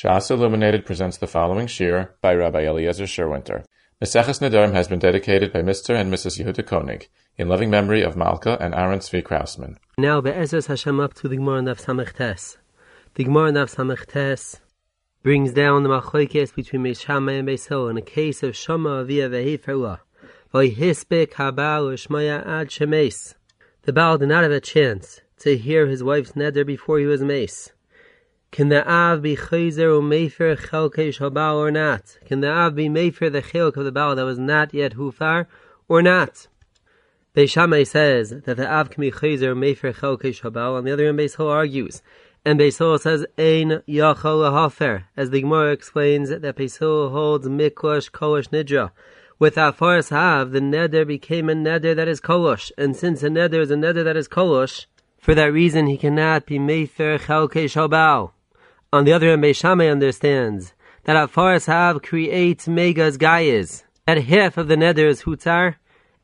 Shas Illuminated presents the following shiur by Rabbi Eliezer Sherwinter. Meseches Nedarim has been dedicated by Mr. and Mrs. Yehuda Koenig in loving memory of Malka and Aaron Tzvi Krausman. Now, Be'ezras Hashem up to the Gemara Daf Samech Tes. The Gemara Daf Samech Tes brings down the machlokes between Beis Shammai and Beis in a case of Shama Ad Shemes. The Baal did not have a chance to hear his wife's neder before he was mace. Can the Av be Chayzer or Mefer Chelkesh Habal or not? Can the Av be Mefer the Chelk of the Baal that was not yet Hufar or not? Beishamai says that the Av can be Chayzer or Mefer Chelkesh Habal. On the other hand, Beis argues. And Beis says, Ein Yachal Hafer. As the Gemara explains that Beis holds Miklosh Kolosh Nidra. With Afaris Hav, the neder became a neder that is Kolosh. And since a neder is a neder that is Kolosh, for that reason he cannot be Mefer Chelkesh Habal. On the other hand, Beishamai understands that Afaris Hav creates Megas Gaias. That half of the neder is Hutzar,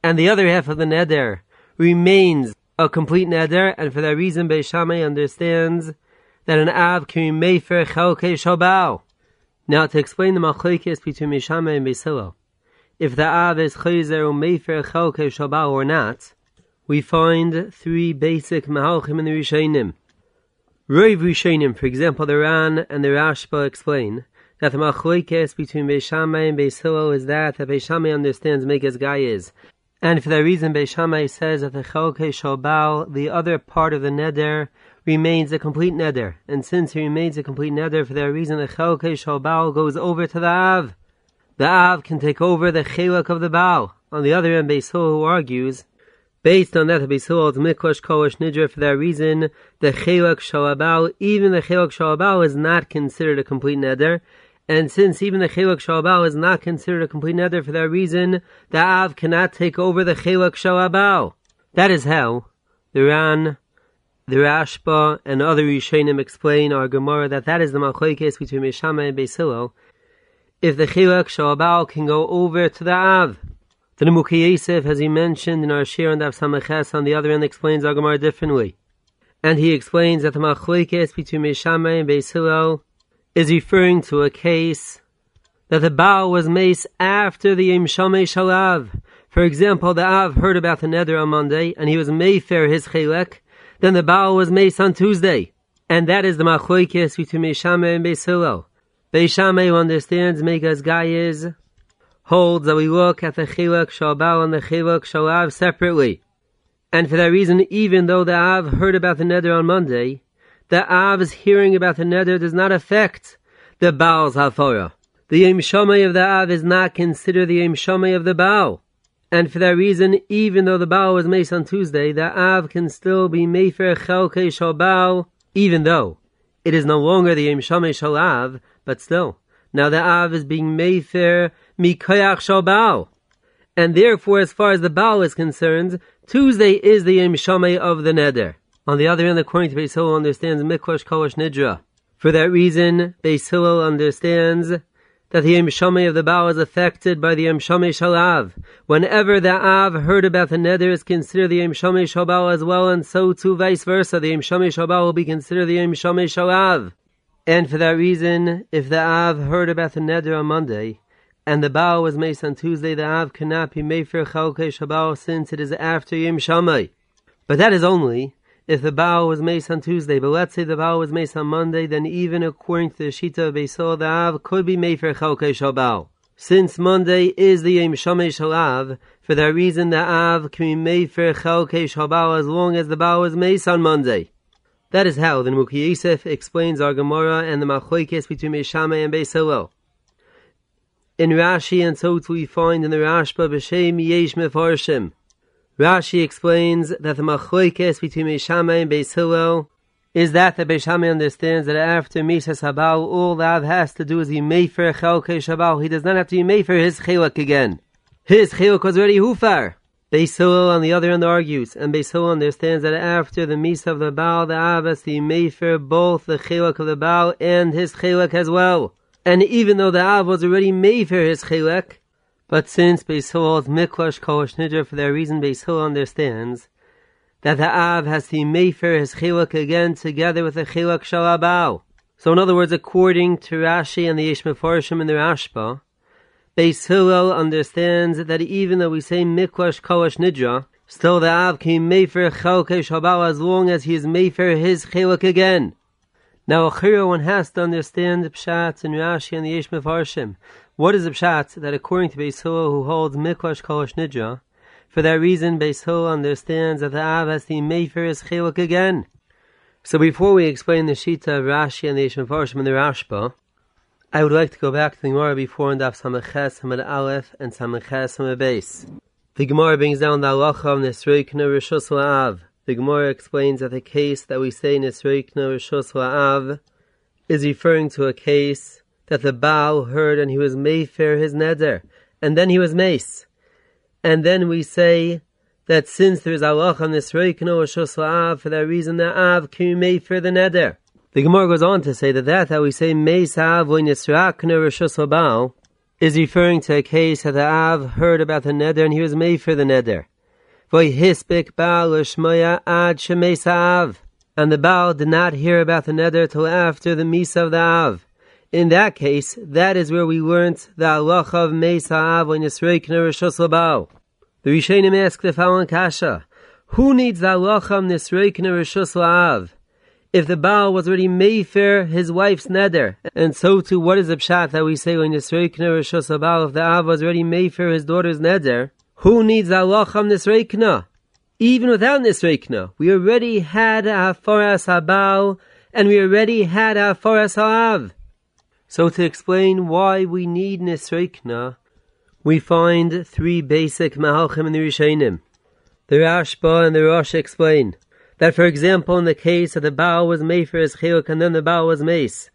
and the other half of the neder remains a complete neder, and for that reason Beishamai understands that an Av can be Mefer Chelke Shabal. Now to explain the machlokes between Beishamai and Beis if the Av is Chayzer Mefer Chelke Shabal or not, we find three basic mahalchim in the Rishonim. Roiv Rishonim, for example, the Ran and the Rashba explain that the machlokes between Beishamai and Beis Hillel is that that Beishamai understands Megas Gayes, and for that reason Beishamai says that the Chelke Shabal, the other part of the Neder, remains a complete Neder, and since he remains a complete Neder, for that reason the Chelke Shabal goes over to the Av. The Av can take over the Chelak of the Baal. On the other hand, Beis Hillel argues Based on that, Beis Hillel's Miklosh Kolish Nidra, for that reason, the Chelak Shalabal, even the Chelak Shalabal is not considered a complete Neder, and since even the Chelak Shalabal is not considered a complete Neder, for that reason, the Av cannot take over the Chelak Shalabal. That is how the Ran, the Rashba, and other Rishonim explain our Gemara that that is the Machlokes between Mishama and Beis Hillel, if the Chelak Shalabal can go over to the Av. The Nimukei Yosef, as he mentioned in our Shir and Daf Samaches, on the other end explains Agamar differently. And he explains that the Machlokes between Meshama and Beis Hillel is referring to a case that the Baal was mace after the Yom Shalav. For example, the Av heard about the Neder on Monday, and he was Mayfair his Chelek. Then the Baal was mace on Tuesday. And that is the Machlokes between Meshama and Beis Hillel. Beis who understands Megas Gayes holds that we look at the Chilak Shalbal and the Chilak Shalav separately. And for that reason, even though the Av heard about the Neder on Monday, the Av's hearing about the Neder does not affect the Baal's Hafora. The Yom Shomai of the Av is not considered the Yom Shomai of the Baal. And for that reason, even though the Baal was made on Tuesday, the Av can still be Mefer Chelke Shalbal, even though it is no longer the Yom Shomai Shalav, but still. Now the Av is being Mefer Mikoyach Shabal. And therefore, as far as the Baal is concerned, Tuesday is the Yom of the Neder. On the other hand, according to Beis Hillel, understands Miklosh Kolosh Nidra. For that reason, Beis Hillel understands that the Yom of the Baal is affected by the Yom Shalav. Whenever the Av heard about the Neder is considered the Yom Shamay as well, and so too vice versa, the Yom Shamay will be considered the Yom Shalav. And for that reason, if the Av heard about the Neder on Monday, and the bow was made on Tuesday, the Av cannot be made for Chalke Shabbat since it is after Yom Shamay. But that is only if the bow was made on Tuesday. But let's say the bow was made on Monday, then even according to the Shita of Beisol, the Av could be made for Chalke Shabbat. Since Monday is the Yom Shamay Shalav, for that reason the Av can be made for Chalke Shabbat as long as the bow was made on Monday. That is how the Nimukei Yosef explains our Gemara and the Machoikes between Meshama and Beis Hillel in Rashi, and so we find in the Rashba b'shem yesh mefarshim. Rashi explains that the machlokes between Meshama and Beis Hillel is that the Beis understands that after Misas Habal, all that has to do is he may mefer chelke Shabal. He does not have to be mefer his chelak again. His chelak was already hufar. Beis Hillel on the other end argues, and Beis Hillel understands that after the Misa of the Baal, the Abbas, he mefer both the chelak of the Baal and his chelak as well. And even though the Av was already made for his chilek, but since Beis Hillel's Miklash Kosh Nidra, for that reason Beis Hillel understands that the Av has to make for his chilek again together with the chilek Shalabal. So in other words, according to Rashi and the Yesh Mefarshim and the Rashba, Beis Hillel understands that even though we say Mikwash Kawash Nidra, still the Av can Mefer Chalkesh Habal as long as he is Mefer his Chelak again. Now, Achira, one has to understand the Pshat and Rashi and the Yesh Mefarshim. What is the Pshat that according to Beis who holds Mikwash Kawash Nidra, for that reason Beis understands that the Av has to Mefer his Chelak again. So before we explain the Shita of Rashi and the Yesh Mefarshim and the Rashba, I would like to go back to the Gemara before and Daf Samaches Hamad Aleph and Samaches Hamad Beis. The Gemara brings down the halacha of Nisreikna Rishus La'av. The Gemara explains that the case that we say Nisreikna Rishus La'av is referring to a case that the Baal heard and he was Mayfair his neder, and then he was mace. And then we say that since there is halacha of Nisreikna Rishus La'av, for that reason the Av can be Mayfair the neder. The Gemara goes on to say that that that we say Meis Av Nisrakna Rishus Habal is referring to a case that the Av heard about the neder and he was for the neder. Vayhispik Baal Shmoya Ad Shemeis Av. And the Baal did not hear about the neder till after the Misa of the Av. In that case, that is where we learnt the Allah of Meis Av when Yisreikna Rishus Habal. The Rishonim ask the following kasha. Who needs the Allah of Nisreikna Rishus Av? if the Baal was already Mayfair, his wife's neder. And so too, what is the pshat that we say when Yisreikna Rishos Baal, if the Av was already Mayfair, his daughter's neder? Who needs Allah Cham Nisreikna? Even without Nisreikna, we already had our Hafaras Habal, and we already had our Hafaras Ha'av. So to explain why we need Nisreikna, we find three basic Mahalchim in the Rishonim. The Rashba and the Rosh explain that, for example, in the case that the Baal was made for his chiluk and then the Baal was mace,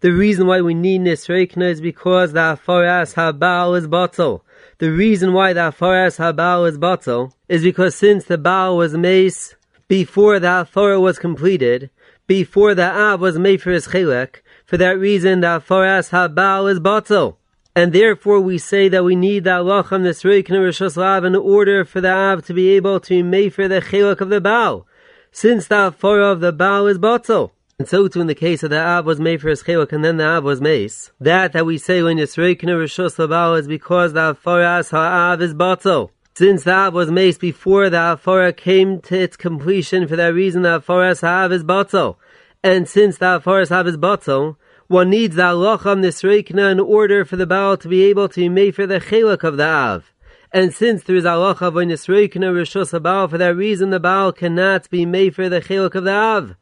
the reason why we need Nisreikna is because the Afaras HaBaal is bottle. The reason why the Afaras HaBaal is bottle is because since the Baal was mace before the Afara was completed, before the Av was made for his chilek, for that reason the Afaras HaBaal is bottle. And therefore we say that we need the Allah of Nisreikna Rishos Lav in order for the Av to be able to make for the chilek of the Baal since the afara of the Baal is botzel. And so too in the case of the Av was made for his chiluk and then the Av was mace. That that we say when Yisreikna Rishos Labal is because the afaras ha'av is botzel. Since the Av was mace before the afara came to its completion, for that reason the afaras ha'av is botzel. And since the afaras ha'av is botzel, one needs the halacham nisreikna in order for the Baal to be able to be made for the chiluk of the Av. And since there is Allah of Nisreikna Rishos Baal, for that reason the Baal cannot be made for the Chiluk of the Av.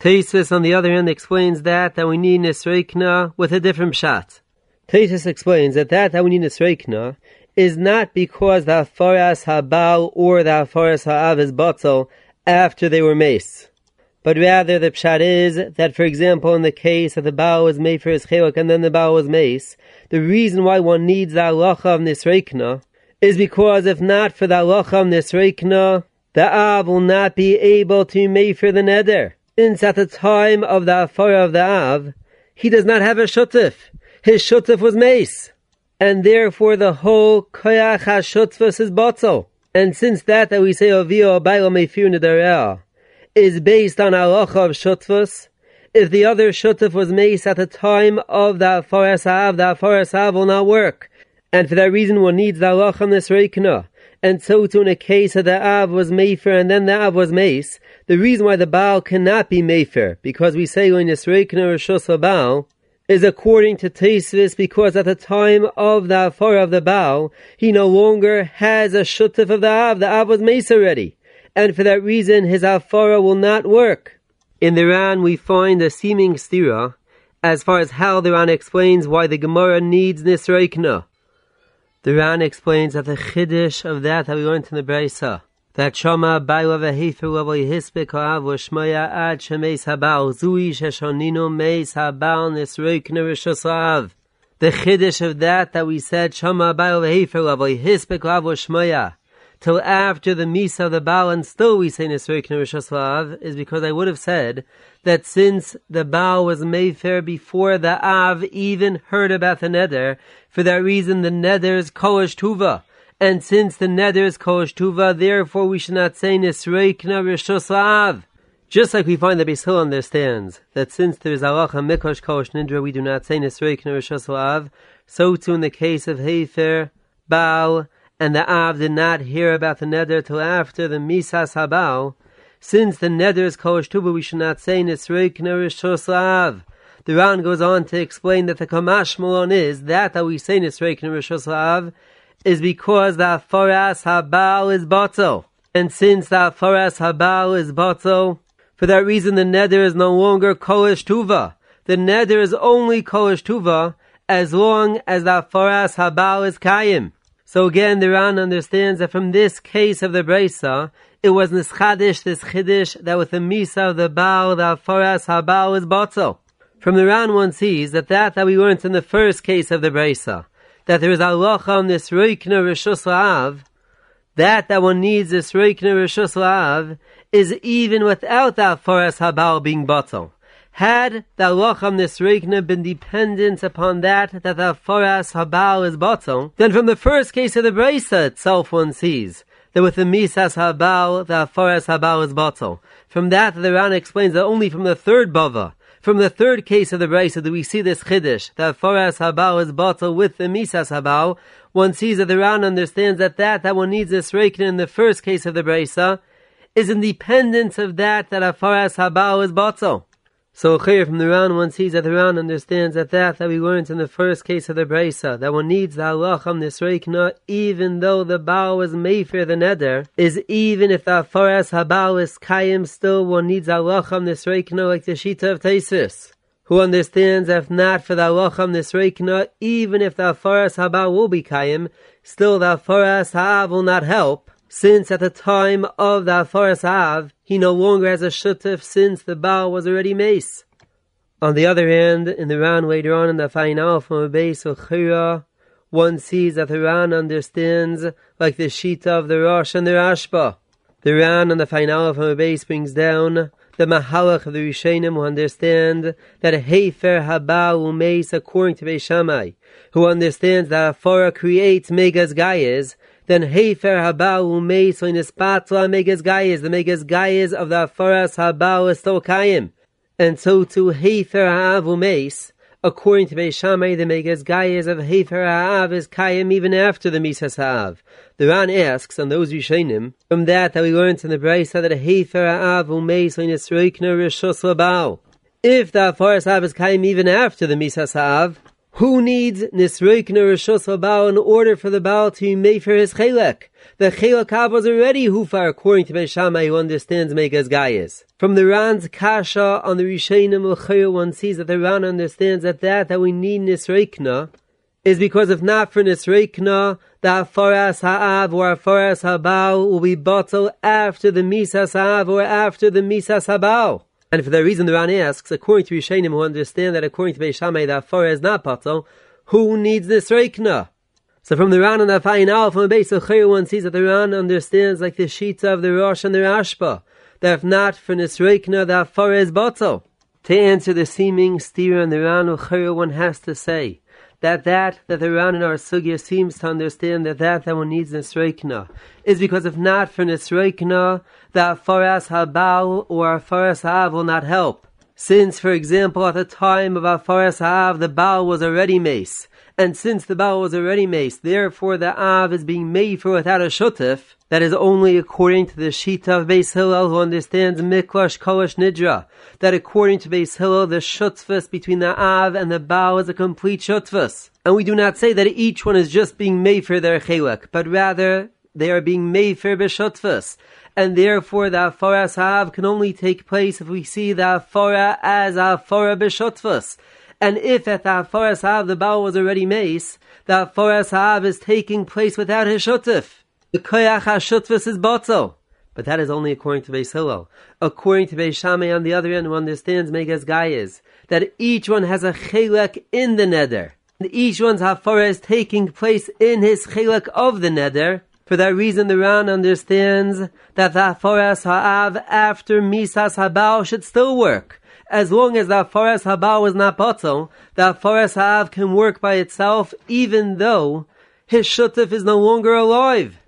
Tesis, on the other hand, explains that, that we need Nisreikna with a different shot. Tesis explains that that, that we need Nisreikna is not because the Afaras HaBaal or the Afaras HaAv is Batzel after they were mace. But rather the pshat is that, for example, in the case that the Baal was made for his chiluk and then the Baal was mace, the reason why one needs the halacha of Nisreikna is because if not for the Lacham Nisreikna, the Av will not be able to make for the neder. Since at the time of the Afara of the Av, he does not have a shutif. His shutif was mace. And therefore the whole koyach ha-shutvus is botzel. And since that that we say Ovio Abayla Meifir Nedareah is based on halacha of shutvus, if the other shutif was mace at the time of the Afaras Av, the Av will not work and for that reason one needs the Allah on this reikna. And so too in a case that the Av was Mayfair and then the Av was Mace, the reason why the Baal cannot be Mayfair, because we say when Yisreikna Baal, is according to Tosfos because at the time of the Afar of the Baal, he no longer has a Shutif of the Av, the Av was Mace already. And for that reason his Afara will not work. In the Ran we find a seeming stira, as far as how the Ran explains why the Gemara needs Nisreikna. The Ran explains that the chiddush of that that we learned in the Brisa, that Shama Baila v'Hefer level Yihispik Ha'av v'Shmaya Ad Shemeis Habal Zui Sheshoninu Meis Habal Nisreik Nerishos The chiddush of that that we said Shama Baila v'Hefer level Yihispik Ha'av v'Shmaya till after the Misa of the Baal, and still we say Nisreik Nerishos is because I would have said that since the Baal was made fair before the Av even heard about the Nether, for that reason the Neder is Kolish Tuva. And since the Neder is Kolish Tuva, therefore we should not say Nisreikna Rishos Av. Just like we find that Beis Hill understands that since there is halacha mikosh kosh nidra, we do not say nisreik nerishos av, so too in the case of Hefer, Baal, and the Av did not hear about the neder till after the Misas Habal, since the neder is kosh tuba, we should not say nisreik nerishos av. The Ran goes on to explain that the Kamash Malon is that that we say nisreik nerishos av is because the Foras Habal is bottle. And since the Foras Habal is bottle, for that reason, the neder is no longer kolish tuva. The neder is only kolish tuva as long as the foras habal is kayim. So again, the Ran understands that from this case of the brisa, it was nischadish, this chiddish, that with the misa of the baal, the foras habal is botzel. From the Ran, one sees that that that we learned in the first case of the brisa, that there is Allah on this roikna rishus la'av, that that one needs this roikna rishus la'av, is even without that forest habal being bottle. Had the locham nisregna been dependent upon that that the forest habal is bottle, then from the first case of the brisa itself one sees that with the misas habal the forest habal is bottle. From that the Ran explains that only from the third bava, from the third case of the brisa do we see this chiddush that forest habal is bottle with the misas habal. One sees that the Ran understands that that that one needs this reikna in the first case of the brisa is independent of that that a Afaras Habao is Botzel. So here from the Ran, one sees that the Ran understands that that that we learned in the first case of the Bresa, that one needs the halacham nisreikna, even though the Baal is mayfair the neder, is even if the Faras Habao is Kayim, still one needs halacham nisreikna like the Shita of Taisis. Who understands if not for the halacham nisreikna, even if the Faras Habao will be Kayim, still the Faras Ha'av will not help, since at the time of the Afaras Av, he no longer has a shutif since the Baal was already mace. On the other hand, in the Ran later on in the final from a base of Chira, one sees that the Ran understands like the Shita of the Rosh and the Rashba. The Ran on the final from a base brings down the Mahalach of the Rishonim who understand that Hefer Habal Umeis according to Beishamai, who understands that Afara creates Megas Gayas, then Hefer Habal Umeis in Ispatla Megas Gayas, the Megas Gayas of the Afaras Habal is still. And so to Hefer Ha'av Umeis, according to Beishamai, the Megas Gayas of Hefer Ha'av is Kayim even after the Misas Ha'av. The Ran asks on those Rishonim, from that that we learned in the Brisa that Hefer Ha'av Umeis in Isroikna Rishos Labal. If the Afaras Ha'av is Kayim even after the Misas Ha'av, who needs Nisreikna Rishos Baal in order for the Baal to be made for his Chelek? The Chelek was already Hufar, according to Beis Shammai, who understands Megas Gaias. From the Ran's Kasha on the Rishonim L'chayr, one sees that the Ran understands that that, that we need Nisreikna, is because if not for Nisreikna, the Afaras Ha'av or Afaras Habal will be bottled after the Misas Ha'av or after the Misas Habal. And for that reason, the Ran asks, according to Rishonim who understand that according to Beishamai, the Afar is not patel, who needs this Reikna? So from the Ran and the Fain Al, from the base of Chayr, one sees that the Ran understands like the Shita of the Rosh and the Rashba, that if not for Nisreikna, the Afar is batel. To answer the seeming steer in the Ran of Chayr, one has to say, that that that the Ran in our sugya seems to understand that that that one needs Nisreikna is because if not for Nisreikna, the Afaras Habal or Afaras Ha'av will not help. Since, for example, at the time of Afaras Ha'av, the Baal was already mace. And since the Baal was already mace, therefore the Av is being made for without a shutif, that is only according to the Shita of Beis Hillel who understands Miklash Kalash Nidra, that according to Beis Hillel, the shutfus between the Av and the Baal is a complete shutfus. And we do not say that each one is just being made for their chelak, but rather they are being made for b'shutfus and therefore the Afara Sahav can only take place if we see the Afara as Afara B'Shotfus. And if at the Afara Sahav the Baal was already mace, the Afara Sahav is taking place without his Shotif. The Koyach HaShotfus is Botzel. But that is only according to Beis Hillel. According to Beis Shammai, on the other end, who understands Megas Gayas, that each one has a chelek in the neder. And each one's hafara is taking place in his chelek of the neder, for that reason, the Ran understands that the Aforas Ha'av after Misas Habal should still work. As long as the Aforas haba is not bottle, the Aforas Ha'av can work by itself even though his Shutif is no longer alive.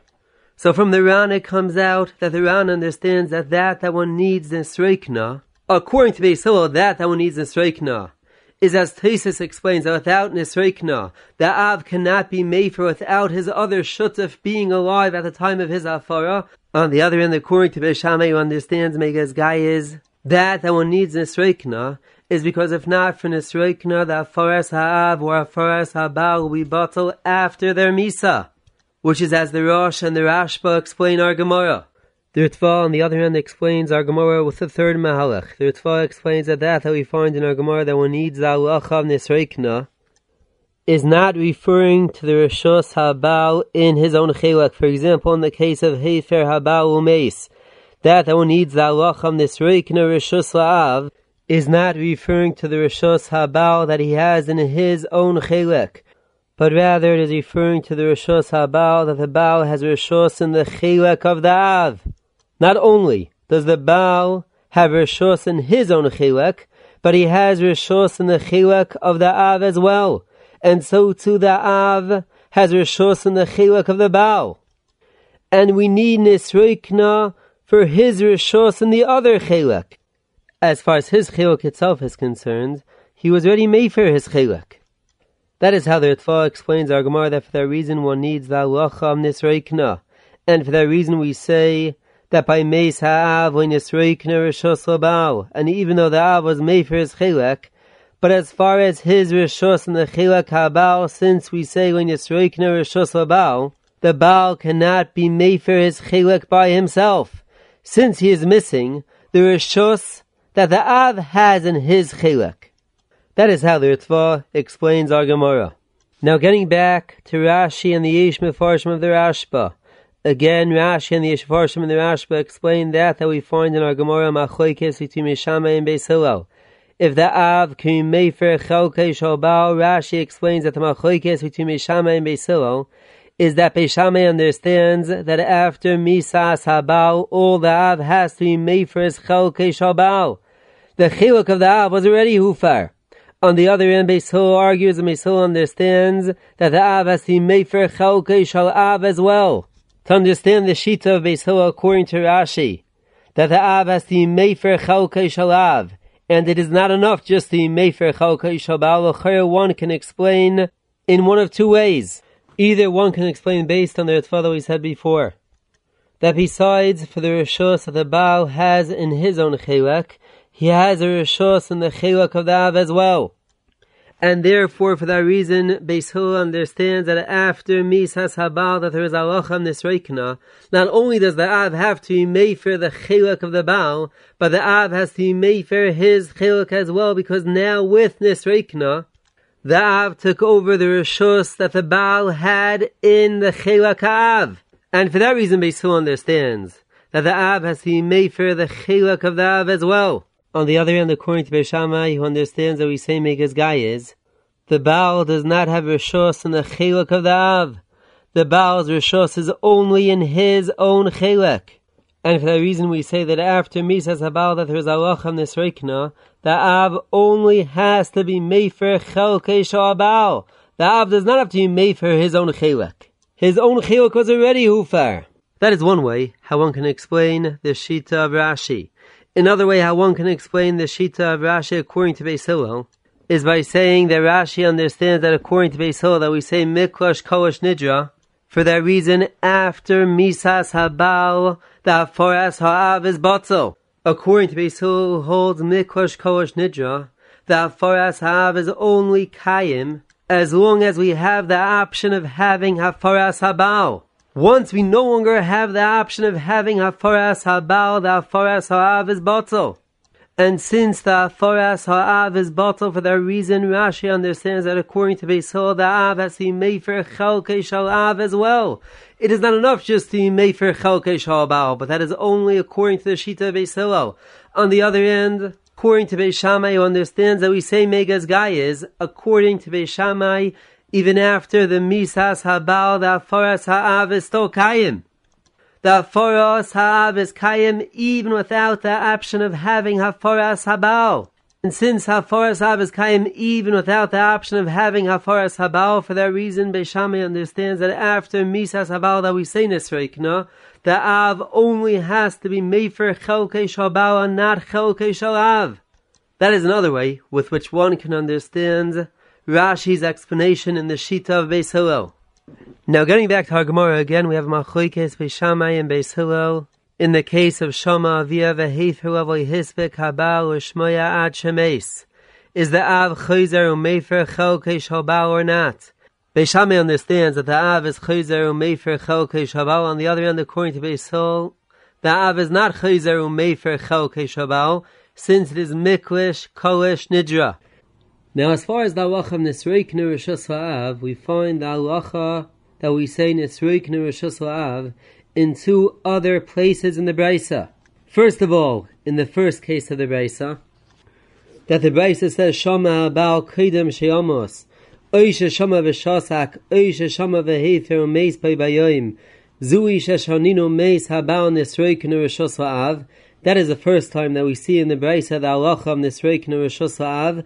So from the Ran it comes out that the Ran understands that that that one needs Nisreikna, according to Beis that that one needs Nisreikna, is as Tesis explains that without Nisreikna, the Av cannot be made for without his other Shutaf being alive at the time of his Afara. On the other end, according to Beis who understands Megas Guy is that that one needs Nisreikna is because if not for Nisreikna, the Afaras Ha'av or Afaras Ha'bal will be bottled after their Misa which is as the Rosh and the Rashba explain our Gemara. The Ritva, on the other hand, explains our Gemara with the third Mahalach. The Ritva explains that that that we find in our Gemara that one needs the Allah of Nisreikna is not referring to the Rishos Habal in his own Chelak. For example, in the case of Hefer Habal Umeis, that one needs the of Nisreikna Rishos La'av is not referring to the Rishos Habal that he has in his own Chelak but rather it is referring to the Rishos HaBaal, that the Baal has Rishos in the Chilek of the Av. Not only does the Baal have Rishos in his own Chilek, but he has Rishos in the Chilek of the Av as well. And so too the Av has Rishos in the Chilek of the Baal. And we need Nisroikna for his Rishos in the other Chilek. As far as his Chilek itself is concerned, he was ready made for his Chilek. That is how the Ritva explains our Gemara that for that reason one needs the halacha nisreikna, and for that reason we say that by Meis Ha'av when nisreikna rishos labal, and even though the Av was made for his chilek, but as far as his rishos and the chilek habal, since we say when nisreikna rishos labal, the Baal cannot be made for his chilek by himself, since he is missing the rishos that the Av has in his chilek. That is how the Ritva explains our Gemara. Now getting back to Rashi and the Yesh Mefarshim of the Rashba. Again, Rashi and the Yesh Mefarshim and the Rashba explain that that we find in our Gemara Machoikes between Mishama and Beis Hillel. If the Av can mefer chelkei shalbal, Rashi explains that the Machoikes between Mishama and Beis Hillel is that Beishame understands that after Misas Habal, all the Av has to be made for his Shabal. The Chiluk of the Av was already Hufar. On the other end, Beis Hillel argues and Beis Hillel understands that the Av has to be made for Av as well. To understand the Shita of Beis Hillel according to Rashi, that the Av has to be made for Av, and it is not enough just to be made for Chalkei Shal One can explain in one of two ways. Either one can explain based on the Ritva we said before, that besides for the Rishos that the Baal has in his own Chelek, he has a rishos in the chiluk of the Av as well. And therefore, for that reason, Beis Hillel understands that after Misas Habal, that there is Alacham Nisreikna, not only does the Av have to for the chiluk of the Baal, but the Av has to for his chiluk as well, because now with Nisreikna, the Av took over the Rishos that the Baal had in the chiluk Av. And for that reason, Beis Hillel understands that the Av has to be made for the chiluk of the Av as well. On the other hand, according to Beis Shammai, who understands that we say Megas Guy is, the Baal does not have Rishos in the Chelek of the Av. The Baal's Rishos is only in his own Chelek. And for that reason we say that after Misas Habal that there is Allah Nisreikna, the Av only has to be made for Chelkei Shabal. The Av does not have to be made for his own Chelek. His own Chelek was already Hufar. That is one way how one can explain the Shita of Rashi. Another way how one can explain the Shita of Rashi according to Beis Hillel is by saying that Rashi understands that according to Beis Hillel that we say Miklash Kosh Nidra, for that reason after Misas Habal, the Foras Ha'av is Batzel. According to Beis holds Miklash Kosh Nidra, the Foras Ha'av is only Kayim as long as we have the option of having Hafaras Habal. Once we no longer have the option of having Hafaras Habal, the Hafaras Ha'av is bottle. And since the Hafaras Ha'av is bottle, for that reason, Rashi understands that according to Beis Hillel, the Av has to be made for Chalkei as well. It is not enough just to be made for Chalkei Shalabal, but that is only according to the Shita of Beis Hillel. On the other end, according to Beis Shammai, who understands that we say Megas Gayas, according to Beis Shammai, even after the Misas Habal, the Aforas Ha'av is still Kayim. The Aforas Ha'av is Kayim even without the option of having Haforas Habal. And since Hafaras Av is Kaim even without the option of having Hafaras Habal, for that reason Beishamai understands that after Misas Habal that we say Nisreikna, the Av only has to be Mefer Chelke Shabal and not Chelke Shalav. That is another way with which one can understand Rashi's explanation in the Shita of Beis Hillel. Now getting back to our Gemara again, we have Machoikes Beishamai and Beis Hillel in the case of Shoma Avia Vehefer Avoy Hisbek Habal or Shmoya Ad Shemes, is the Av Chayzer Umefer Chelke Shabal or not? Beishame understands that the Av is Chayzer Umefer Chelke Shabal. On the other hand, according to Beisol, the Av is not Chayzer Umefer Chelke Shabal, since it is Miklish Kolish Nidra. Now, as far as the halacha of Nisreik Ha'av, we find the halacha that we say Nisreik Nurishus Ha'av in two other places in the Brisa. First of all, in the first case of the Brisa, that the Brisa says Shama Baal Kedem Sheamos, Oisha Shama V'Shasak, Oisha Shama V'Hefer Meis Pei Bayoim, Zui Sheshaninu Meis Habal Nisreik Nurishos That is the first time that we see in the Brisa the halacha of Ha'av.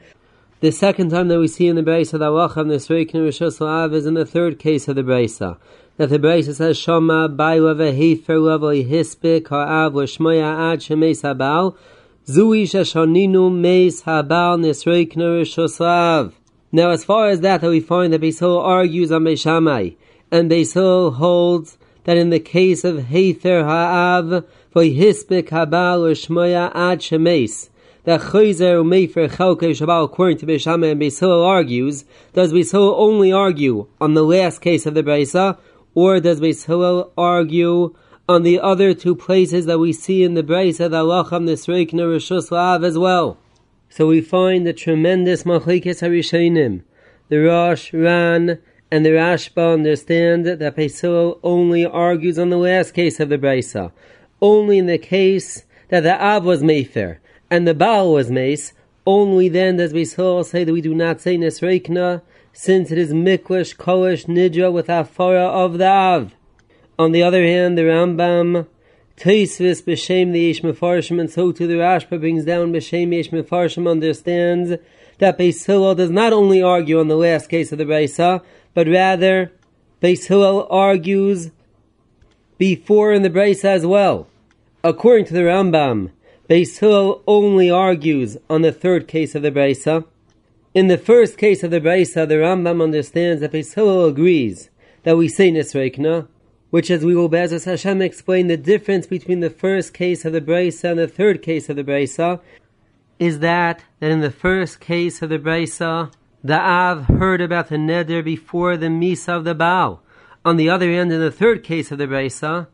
The second time that we see in the Brisa the halacha Nisreik Nurishos is in the third case of the Brisa that the Brisa says Shama Baiwa Vehefer Lavoi Hispik Ha'av Shmoya Ad Shemes Habal Zui Shashoninu Meis Habal Nisreikner Shoslav. Now, as far as that, that we find that Beisol argues on Beishamai, and Beisol holds that in the case of Hefer Ha'av Hispik Habal Shmoya Ad Shemes that Chayzer Umefer Chalke Shabal, according to Beishamai and Beisol argues, does Beisol only argue on the last case of the Brisa, or does Beis argue on the other two places that we see in the Brisa, the Alacham Nisreikna Rishus La'av as well? So we find the tremendous Machlikis HaRishonim. The Rosh, Ran, and the Rashba understand that Beis only argues on the last case of the Brisa. Only in the case that the Av was Mayfair and the Baal was Mace, only then does Beis Hillel say that we do not say Nisreikna, since it is miklish kolish nidra with afara of the av. On the other hand, the Rambam Tosfos b'shem the Yesh Mefarshim, and so to the Rashba brings down b'shem Yesh Mefarshim understands that Beis Hillel does not only argue on the last case of the Brisa, but rather Beis Hillel argues before in the Brisa as well. According to the Rambam, Beis Hillel only argues on the third case of the Brisa, in the first case of the Brisa, the Rambam understands that Beis Hillel agrees that we say Nisreikna, which as we will Bezos Hashem explain the difference between the first case of the Brisa and the third case of the Brisa, is that, that in the first case of the Brisa, the Av heard about the Neder before the Misa of the Baal. On the other hand, in the third case of the Brisa,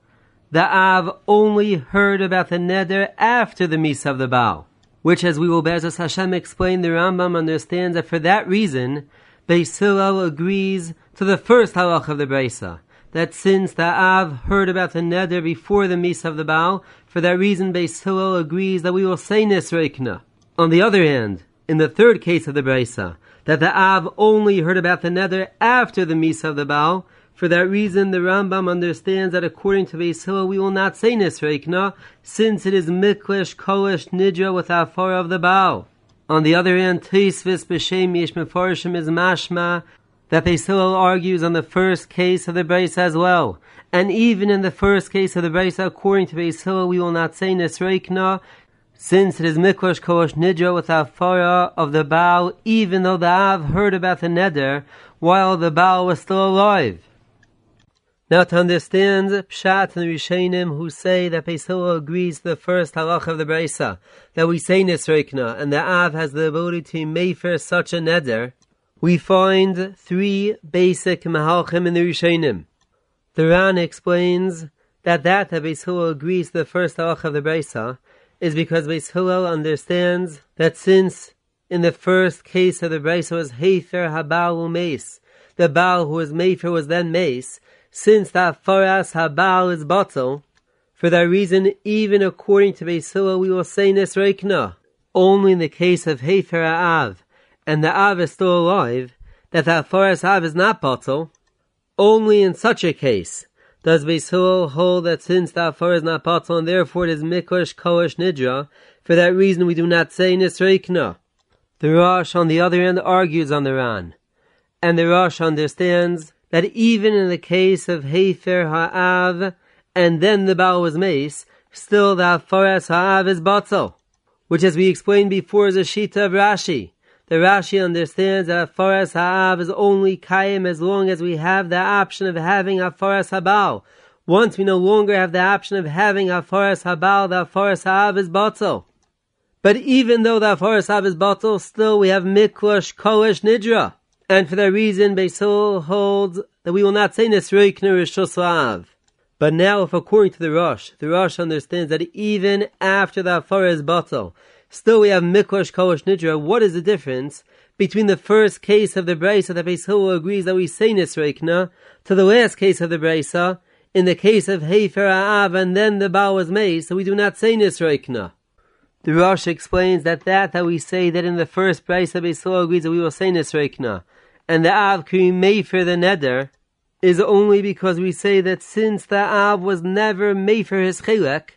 the Av only heard about the Neder after the Misa of the Baal which, as we will Bezos Hashem explain, the Rambam understands that for that reason, Beis Hillel agrees to the first halach of the Brisa, that since the Av heard about the Neder before the Misa of the Baal, for that reason Beis Hillel agrees that we will say Nisreikna. On the other hand, in the third case of the Brisa, that the Av only heard about the Neder after the Misa of the Baal, for that reason, the Rambam understands that according to Beis we will not say Nisreikna, since it is Miklish, Kolish, Nidra with Afar of the Baal. On the other hand, Tosfos B'Shem Yesh is Mashma, that Beis argues on the first case of the Beis as well. And even in the first case of the Beis, according to Beis we will not say Nisreikna, since it is Miklosh Kolish Nidra with Afara of the Baal, even though the Av heard about the Neder while the Baal was still alive. Now to understand Pshat and Rishonim who say that Hillel agrees to the first halach of the Brisa, that we say Nisreikna, and the Av has the ability to mefer such a neder, we find three basic mahalchim in the Rishonim. The Ran explains that that that Beis agrees to the first halach of the Brisa is because Beis Hillel understands that since in the first case of the Brisa was Hefer Habal Umeis, the Baal who was Mefer was then Mace, since that Faras Habal is bottle, for that reason, even according to Beis Hillel, we will say Nisreikna, only in the case of Hefer Av, and the Av is still alive, that that Faras Av is not bottle, only in such a case does Beis Hillel hold that since the Afar is not bottle, and therefore it is Mikosh Kosh Nidra, for that reason we do not say Nisreikna. The Rosh, on the other hand, argues on the Ran, and the Rosh understands that even in the case of Hefer Ha'av, and then the Baal was mace, still the Hafaras Ha'av is Batzel, which as we explained before is a Shita of Rashi. The Rashi understands that Hafaras Ha'av is only Kaim as long as we have the option of having Hafaras Ha'bal. Once we no longer have the option of having Hafaras Ha'bal, the Hafaras Ha'av is Batzel. But even though the Afaras Hab is bottle, still we have Miklush Kolish Nidra. And for that reason, Beisol holds that we will not say Nisroik Nirishos But now, if according to the Rosh, the Rosh understands that even after the Afar is bottle, still we have Miklush Kolish Nidra, what is the difference between the first case of the Brisa that Beisol agrees that we say Nisroikna to the last case of the Brisa, in the case of Hefer Av and then the Baal was made, so we do not say Nisroikna. The Rosh explains that that that we say that in the first price of Beisol agrees that we will say Nisreikna, and the Av can made for the Neder, is only because we say that since the Av was never made for his Chelek,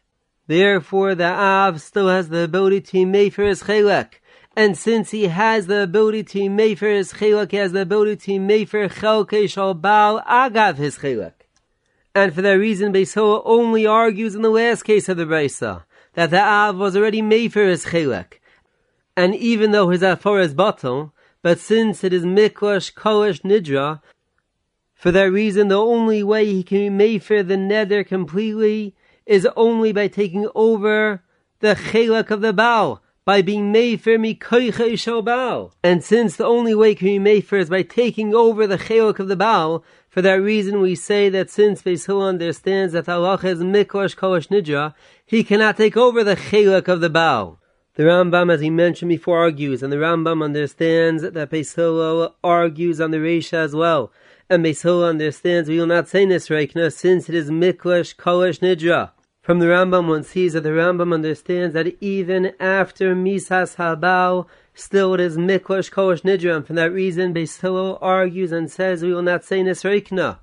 therefore the Av still has the ability to make for his Chelek. And since he has the ability to make for his Chelek, he has the ability to make for Chelke Shal Baal Agav his Chelek. And for that reason, Beisol only argues in the last case of the Brisa that the Av was already made for his chelek. And even though his Afor is bottle, but since it is Miklosh Kolish Nidra, for that reason the only way he can be made for the nether completely is only by taking over the chelek of the Baal, by being made for Mikoicha Ishobal. And since the only way can be made for is by taking over the chelek of the Baal, for that reason, we say that since Beisil understands that Allah is Miklosh Kolish Nidra, he cannot take over the Chelak of the Baal. The Rambam, as he mentioned before, argues, and the Rambam understands that Beisil argues on the Reisha as well. And Beisil understands we will not say Nisreikna since it is Miklosh Kolish Nidra. From the Rambam, one sees that the Rambam understands that even after Misas Habal, Still, it is Miklosh Kosh Nidram. For that reason, Beis argues and says we will not say Nisreikna.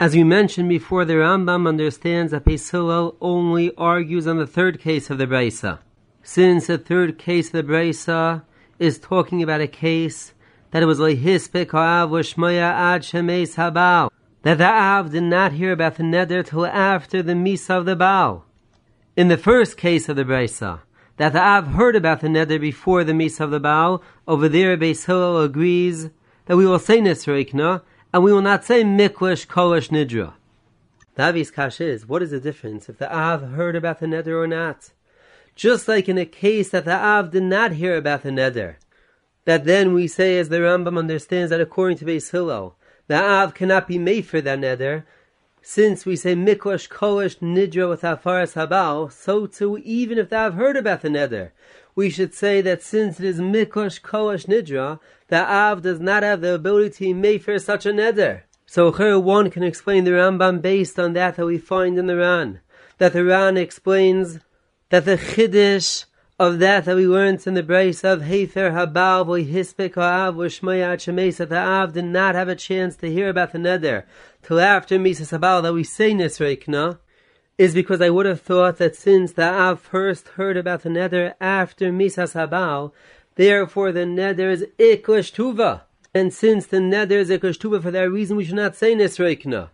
As we mentioned before, the Rambam understands that Beis only argues on the third case of the Brisa. Since the third case of the Brisa is talking about a case that it was Lehispik Ha'av Shmoya Ad Shemes Habal, that the Av did not hear about the Neder till after the Misa of the Baal. In the first case of the Brisa, that the Av heard about the neder before the Misa of the Baal. Over there, Beis Hillel agrees that we will say Nisreikna, and we will not say Miklish Kolish Nidra. The Avi's Kash is, what is the difference if the Av heard about the neder or not? Just like in a case that the Av did not hear about the neder, that then we say, as the Rambam understands, that according to Beis Hillel, the Av cannot be made for that neder, since we say Miklosh Kolish Nidra with Afaras Habal, so too, even if they have heard about the Neder, we should say that since it is Miklosh Kolish Nidra, the Av does not have the ability to make for such a Neder. So here one can explain the Rambam based on that that we find in the Ran. That the Ran explains that the Chiddush of that that we learned in the brace of Hefer Habal Hispik Ha'av Shmoya Shemes that the Av did not have a chance to hear about the Neder till after Misas Habal that we say Nisreikna is because I would have thought that since the Av first heard about the Neder after Misas Habal, therefore the Neder is Iklish Tuva. And since the Neder is Iklish Tuva, for that reason we should not say Nisreikna.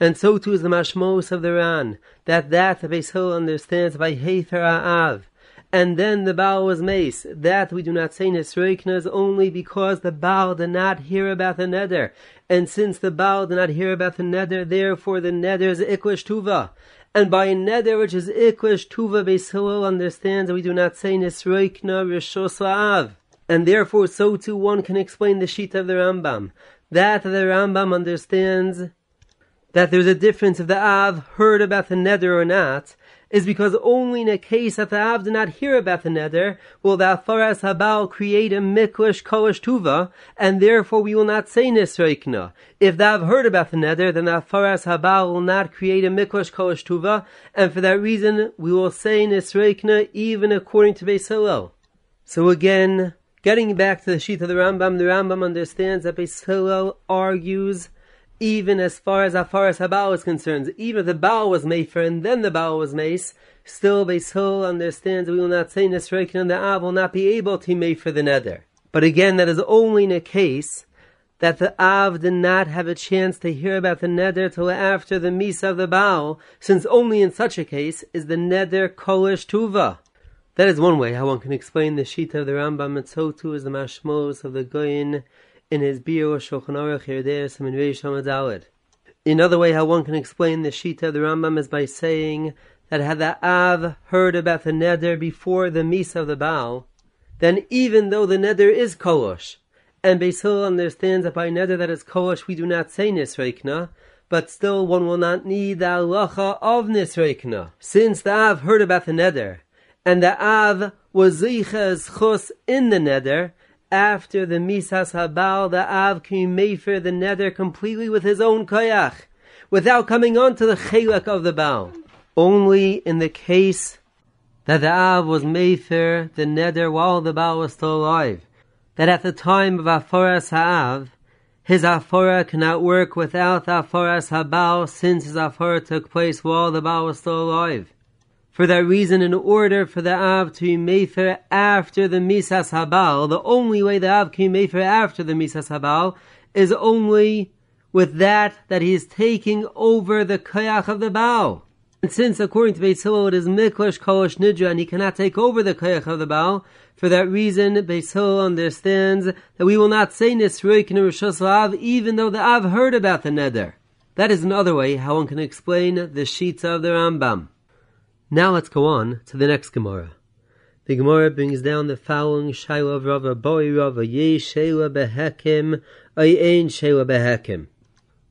And so too is the Mashmos of the Ran, that that the Beis understands by Hefer Av and then the Baal was mace. That we do not say Nisroikna is only because the Baal did not hear about the Neder. And since the Baal did not hear about the Neder, therefore the Neder is Iklish Tuva. And by Neder, which is Iklish Tuva, Beis Hillel understands that we do not say Nisroikna Rishos Av. And therefore, so too one can explain the sheet of the Rambam. That the Rambam understands that there's a difference if the Av heard about the Neder or not, is because only in a case that the Av did not hear about the neder will the Afaras Habal create a Miklish Kolish Tuva, and therefore we will not say Nisreikna. If the Av heard about the neder, then the Afaras Habal will not create a Miklish Kolish Tuva, and for that reason we will say Nisreikna even according to Beis Hillel. So again, getting back to the sheet of the Rambam, the Rambam understands that Beis Hillel argues even as far as Afaras Habal is concerned, even if the Baal was Mefer and then the Baal was Mace, still Beis Hillel understands we will not say Nesreikin and the Av will not be able to Mefer the Neder. But again, that is only in a case that the Av did not have a chance to hear about the neder till after the Misa of the Baal, since only in such a case is the neder Kolish Tuva. That is one way how one can explain the Shita of the Rambam, too is the Mashmos of the Gaon in his Biur Shulchan Aruch Another way how one can explain the Shita of the Rambam is by saying that had the Av heard about the neder before the Misa of the Baal, then even though the neder is Kolosh, and Beis Hillel understands that by neder that is kolish we do not say nisreikna, but still one will not need the halacha of nisreikna. Since the Av heard about the neder, and the Av was ziches chus in the neder, after the misas habal, the Av came the Nether, completely with his own koyach, without coming on to the chelak of the Baal. Only in the case that the Av was mefer the Nether, while the Baal was still alive that at the time of Aforas Ha'av, his Aphora cannot work without the Aforas Habal since his Aphora took place while the Baal was still alive. For that reason, in order for the Av to be Mefer after the Misas Habal, the only way the Av can be Mefer after the Misas Habal is only with that that he is taking over the Kayach of the Baal. And since, according to Beis Hillel, it is Miklash Kolosh Nidra, and he cannot take over the Kayach of the Baal, for that reason, Beis Hillel understands that we will not say Nisroik Rishos Av, even though the Av heard about the Neder. That is another way how one can explain the sheets of the Rambam. Now let's go on to the next Gemara. The Gemara brings down the following Shaila of Rava Boi Rava Ye Sheila Behekim Ayin Sheila Behekim.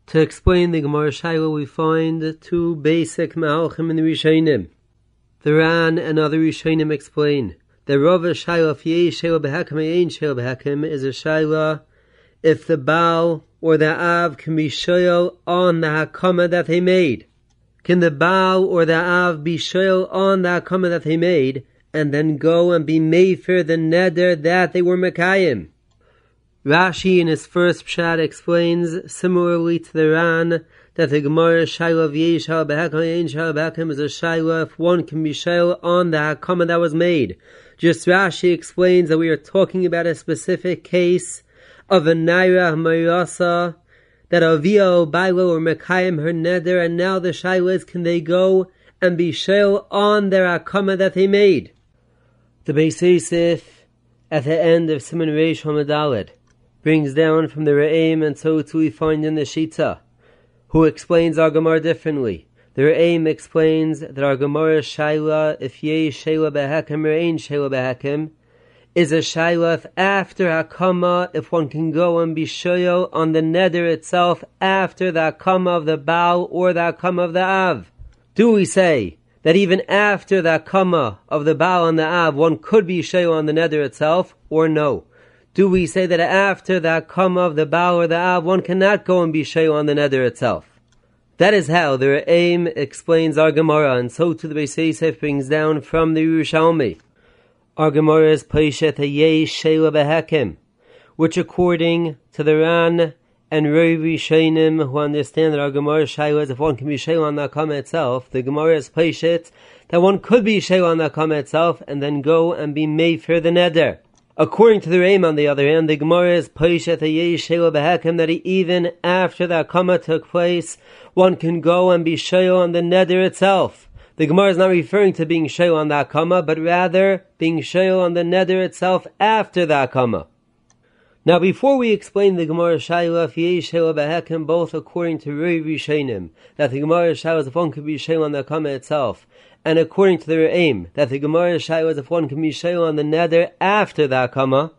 To explain the Gemara Shaila, we find two basic Ma'alchim in the Rishonim. The Ran and other Rishonim explain the Rav Shaila "Ye Yeh Sheila Behakim Ayin Sheila Behakim is a Shaila if the Baal or the Av can be shoyal on the Hakama that they made. Can the Baal or the Av be shoyal on the Hakama that they made and then go and be made for the neder that they were Mekayim? Rashi in his first pshat explains, similarly to the Ran, that the Gemara Shaila of Yeshal Behakim Shal Behakim is a Shaila if one can be Shaila on the Hakama that was made. Just Rashi explains that we are talking about a specific case of a Naira Mayasa that Avia Bailo or Mekayim her neder, and now the Shaila is can they go and be Shail on their Hakama that they made? The Beis Yosef at the end of Simon Reish Hamadalid brings down from the Re'im, and so too we find in the Shita, who explains our Gemara differently. The Re'im explains that our Gemara Shaila, if ye Shaila Behekim or ain't Shaila Behekim, is a Shaila if after Hakama, if one can go and be Shoyo on the Neder itself after the Hakama of the Baal or the Hakama of the Av. Do we say that even after the Hakama of the Baal and the Av, one could be Shoyo on the Neder itself, or no? do we say that after the come of the Baal or the Av, one cannot go and be Shayu on the Neder itself? That is how the Re'im explains our Gemara, and so to the Beis Yosef brings down from the Yerushalmi. Our Gemara is Paishet Sheila which according to the Ran and Ravi Shainim, who understand that our Gemara Shaila is if one can be Shaila on the Akama itself, the Gemara is Paishet that one could be Shaila on the Akama itself and then go and be made for the Neder. According to the Reim, on the other hand, the Gemara is Paishat Shela Behekim that even after the Akama took place, one can go and be Shayel on the Neder itself. The Gemara is not referring to being Shayel on the Akama, but rather being Shayel on the Neder itself after the Akama. Now, before we explain the Gemara Shaila Shela Behekim, both according to Rei Rishenim, that the Gemara Shaila is if one could be Shayel on the Akama itself, and according to the Re'im, that the Gemara Shai was if one can be Shail on the Neder after the Akama.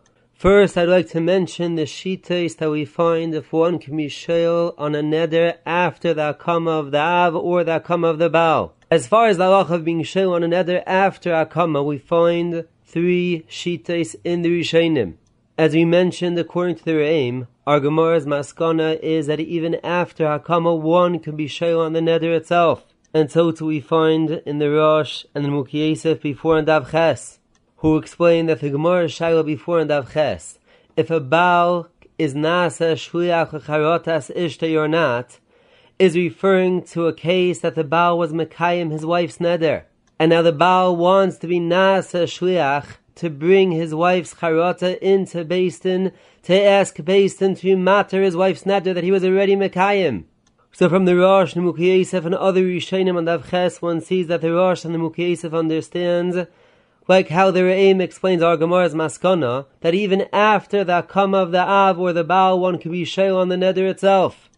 First, I'd like to mention the Shitas that we find if one can be Shail on a Neder after the Akama of the Av or the Akama of the Baal. As far as the Allah of being Shail on a Neder after Akama, we find three Shitas in the Rishonim. As we mentioned, according to the Re'im, our Gemara's maskana is that even after Hakama, one can be Shail on the Neder itself and so too we find in the Rosh and the Mukiyesef before and Dav Ches, who explained that the Gemara Shaila before and Dav Ches, if a Baal is Nasa Shliach Charotas Ishta or not, is referring to a case that the Baal was Mekayim his wife's neder. And now the Baal wants to be Nasa Shliach to bring his wife's charata into Din to ask Din to matter his wife's neder that he was already Mekayim. So from the Rosh, the and other Rishonim on Davches, one sees that the Rosh and the Mukhi understands, like how the Re'im explains our Gemara's Maskana, that even after the Akama of the Av or the Baal, one can be Shail on the Neder itself.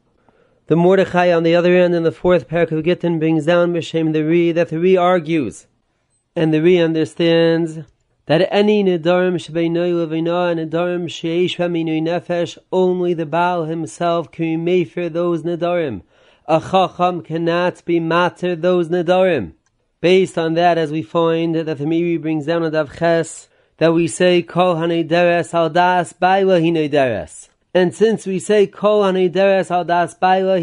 The Mordechai on the other end in the fourth parak of Gittin brings down Mishem the Re, that the Re argues, and the Re understands that any nedarim shebeinoy levina and nedarim sheish v'minui nefesh, only the Baal himself can be for those nedarim. A chacham cannot be matter those nedarim. Based on that, as we find that the Meiri brings down a davches, that we say kol hanederes al das baila. And since we say kol hanederes al das baila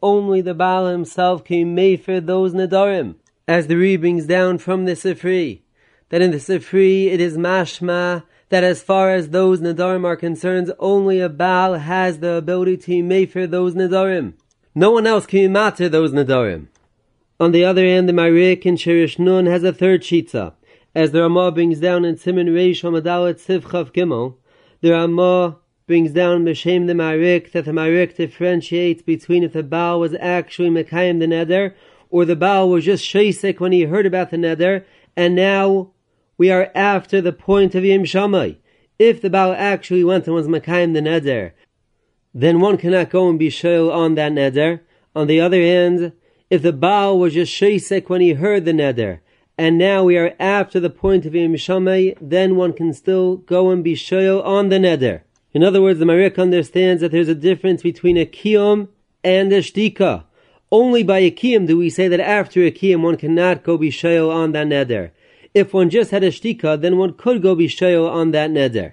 only the Baal himself can be for those nedarim. As the Re brings down from the Sifri, that in the Sifri it is mashma that as far as those Nadarim are concerned, only a Baal has the ability to mefer those Nadarim. No one else can matter those Nadarim. On the other hand, the Marik in Shirish Nun has a third shita. As the Ramah brings down in Simon Reish Hamadalat Sivchav Gimel, the Ramah brings down Meshem the Marik that the Marik differentiates between if the Baal was actually Mekayim the Neder, or the Baal was just Shesek when he heard about the Neder, and now we are after the point of Yim Shammai. If the Baal actually went and was Makayim the Neder, then one cannot go and be shoyl on that Neder. On the other hand, if the Baal was just Shesek when he heard the Neder, and now we are after the point of Yim Shammai, then one can still go and be shoyl on the Neder. In other words, the Marik understands that there's a difference between a Kiyom and a Shtika. Only by a Kiyom do we say that after a Kiyom one cannot go be shoyl on that Neder. If one just had a shtika, then one could go be shayo on that neder.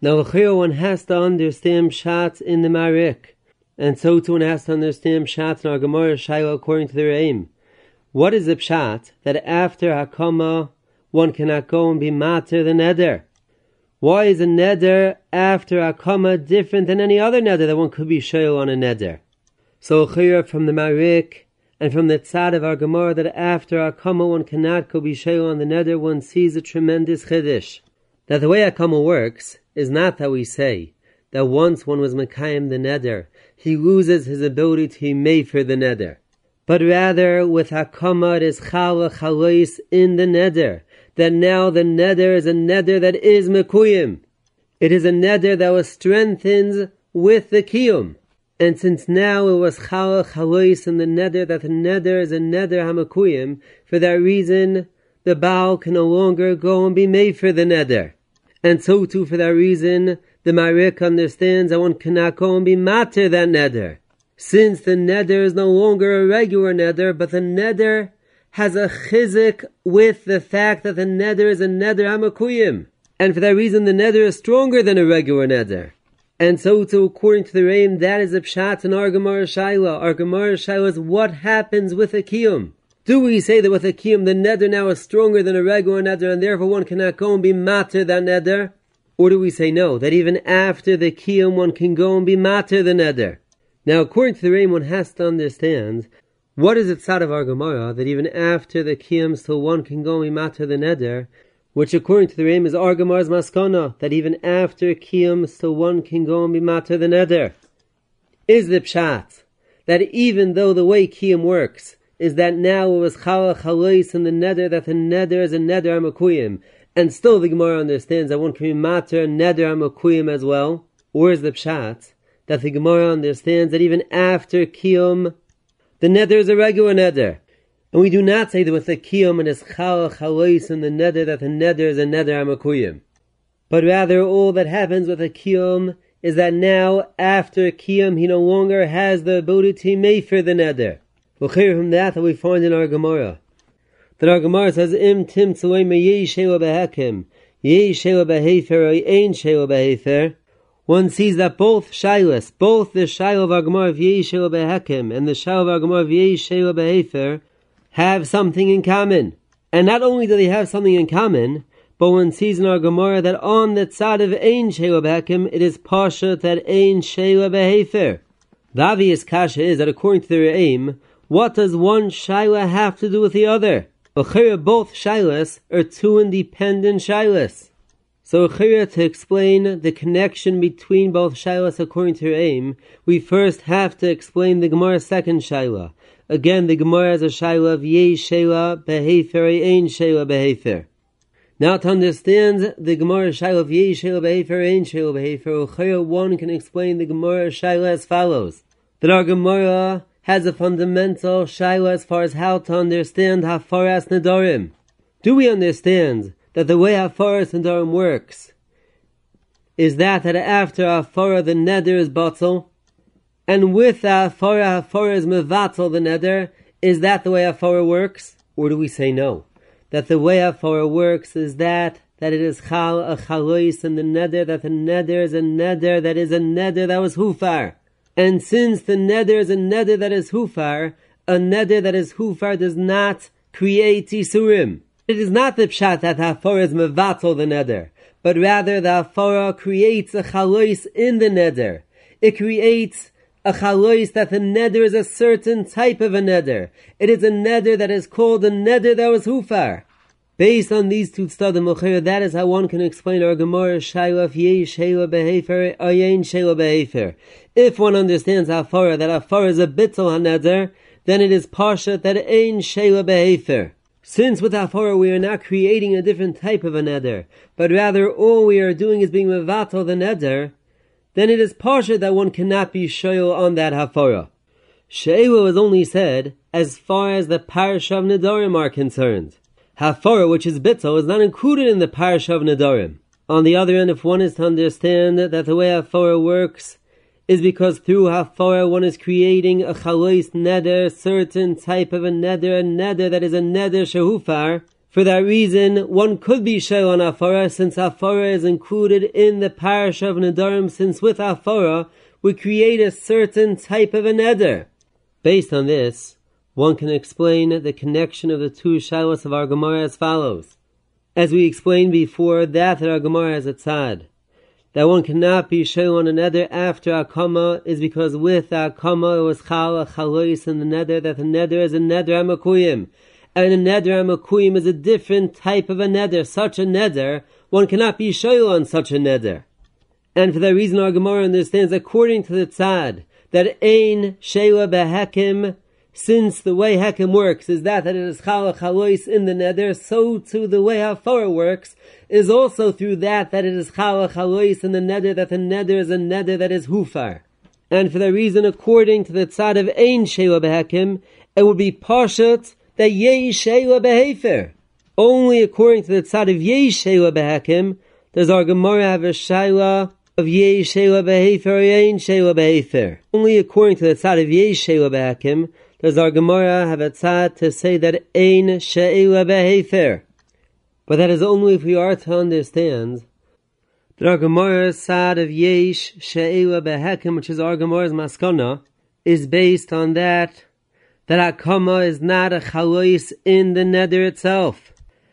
Now, one has to understand shots in the marik, and so too one has to understand in our Gemara Shaila according to the Re'im. What is the pshat that after hakama one cannot go and be mater the neder? Why is a neder after hakama different than any other neder that one could be shayo on a neder? So here from the marik and from the tzad of our Gemara that after Akama one cannot go bishayel on the nether, one sees a tremendous chiddush. That the way Akama works is not that we say that once one was Mekayim the nether, he loses his ability to for the nether. But rather, with Hakama, it is Chala Chalais in the nether. That now the nether is a nether that is Mekuyim. It is a nether that was strengthened with the Kiyum. And since now it was Chala Chalois in the Neder, that the Neder is a Neder Hamakuyim, for that reason, the Baal can no longer go and be made for the Neder. And so too, for that reason, the Marik understands that one cannot go and be matter that Neder. Since the Neder is no longer a regular Neder, but the Neder has a chizik with the fact that the Neder is a Neder Hamakuyim. And for that reason, the Neder is stronger than a regular Neder. And so, to according to the Reim, that is a pshat in our Gemara Shaila. Our Gemara Shaila is what happens with a kiyum. Do we say that with a kiyum the neder now is stronger than a regular neder, and therefore one cannot go and be matter that neder? Or do we say no, that even after the kiyum one can go and be matter the neder? Now, according to the Reim, one has to understand what is it side of our Gemara that even after the kiyum still one can go and be matter the neder, which according to the Reim is Argamar's maskana, that even after Kiyum still one can go and be matter the neder. Is the pshat, that even though the way Kiyum works, is that now it was Chala Chalais in the neder, that the neder is a neder amakuyim, and still the Gemara understands that one can be matter neder amakuyim as well, is the pshat, that the Gemara understands that even after Kiyum, the neder is a regular neder, and we do not say that with the kiyum and his chal chalois and the neder that the neder is a neder amakuyim. But rather all that happens with a kiyum is that now after kiyum he no longer has the ability to make for the neder. We'll hear from that that we find in our Gemara. That our Gemara says im tim tzloim yehi shelo behekim yehi shelo behefer ein shelo behefer. One sees that both shilas, both the shayla of our Gemara of shelo behekim and the shayla of our Gemara of shelo behefer have something in common. And not only do they have something in common, but one sees in our Gemara that on the tzad of Ein Sheila Behekim, it is Pasha that Ein Sheila Behefer. The obvious kasha is that according to the Re'im, what does one Shaila have to do with the other? Achira, both shilas are two independent shilas. So Achira, to explain the connection between both shilas according to her aim, we first have to explain the Gemara's second shaila. Again, the Gemara has a shaila of Yei Shela Behefer Ein Shela Behefer. Now to understand the Gemara shaila of Yei Shela Behefer Ein Shela Behefer, one can explain the Gemara shaila as follows. That our Gemara has a fundamental shaila as far as how to understand Hafaras Nedarim. Do we understand that the way Hafaras Nedarim works is that that after Hafara the Neder is bottle, and with Hafara Hafara is mevatel the Neder, is that the way Hafara works? Or do we say no? That the way Hafara works is that that it is chal a chalois and the neder that the neder is a neder that is a neder that was hufar. And since the neder is a neder that is hufar, a neder that is hufar does not create isurim. It is not the pshat that hafara is mevatel the neder, but rather the hafara creates a chalois in the neder. It creates a chalois that the neder is a certain type of a neder. It is a neder that is called a neder that was hufar. Based on these two tzadim that is how one can explain our Gemara Shaila of Yesh Behefer Ayin Shela Behefer. If one understands Hafara that Hafara is a bitzel haneder, then it is parsha that Ein Shela Behefer. Since with Hafara we are not creating a different type of a neder, but rather all we are doing is being mevatel the neder, then it is parsha that one cannot be shoyl on that Hafara. She'ela was only said as far as the parish of Nedarim are concerned. Hafara, which is bitzel, is not included in the parish of Nadarim. On the other hand, if one is to understand that the way Hafara works is because through Hafara one is creating a chalois neder, certain type of a neder, a neder that is a neder shehufar. For that reason, one could be shel on Hafara since Hafara is included in the parish of Nadarim, since with Hafara we create a certain type of a neder. Based on this, one can explain the connection of the two shilas of our Gemara as follows. As we explained before, that our Gemara has a tzad. That one cannot be shayl on a nether after Akama is because with Akama it was chal chalois in the nether that the nether is a nether amakuyim. And a nether amakuyim is a different type of a nether. Such a nether, one cannot be shayl on such a nether. And for that reason our Gemara understands according to the tzad that ein shayla behekim since the way Hekem works is that, that it is Chala Chalois in the Neder, so too the way Hafara works is also through that that it is Chala Chalois in the Neder, that the Neder is a Neder that is Hufar. And for that reason, according to the tzad of Ein Shewa Behekim, it would be Pashat that Yei Shewa Behefer. Only according to the tzad of Yei Shewa Behekim does our Gemara have a Shaila of Yei Shewa Behefer or Ein Shewa Behefer. Only according to the tzad of Yei Shewa Behekim does our Gemara have a tzad to say that ein she'ela behefer. But that is only if we are to understand that our Gemara's tzad of yesh she'ela behekim, which is our Gemara's maskana, is based on that that Akama is not a chalois in the nether itself.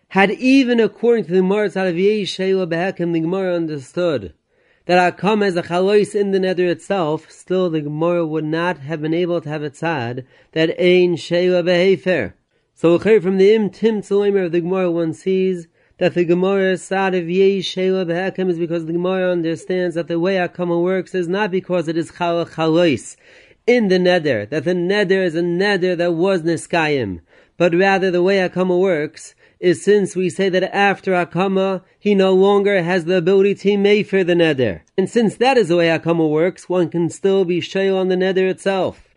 Had even according to the Gemara tzad of yesh she'ela behekim, the Gemara understood that Akam as a chalois in the nether itself, still the Gemara would not have been able to have a tzad that ein sheila behefer. So from the im tim of the Gemara one sees that the Gemara tzad of yei sheila behekem is because the Gemara understands that the way Akam works is not because it is chala chalois in the nether, that the nether is a nether that was niskayim, but rather the way Akama works is since we say that after Akama, he no longer has the ability to make for the nether. And since that is the way Akama works, one can still be shayl on the nether itself.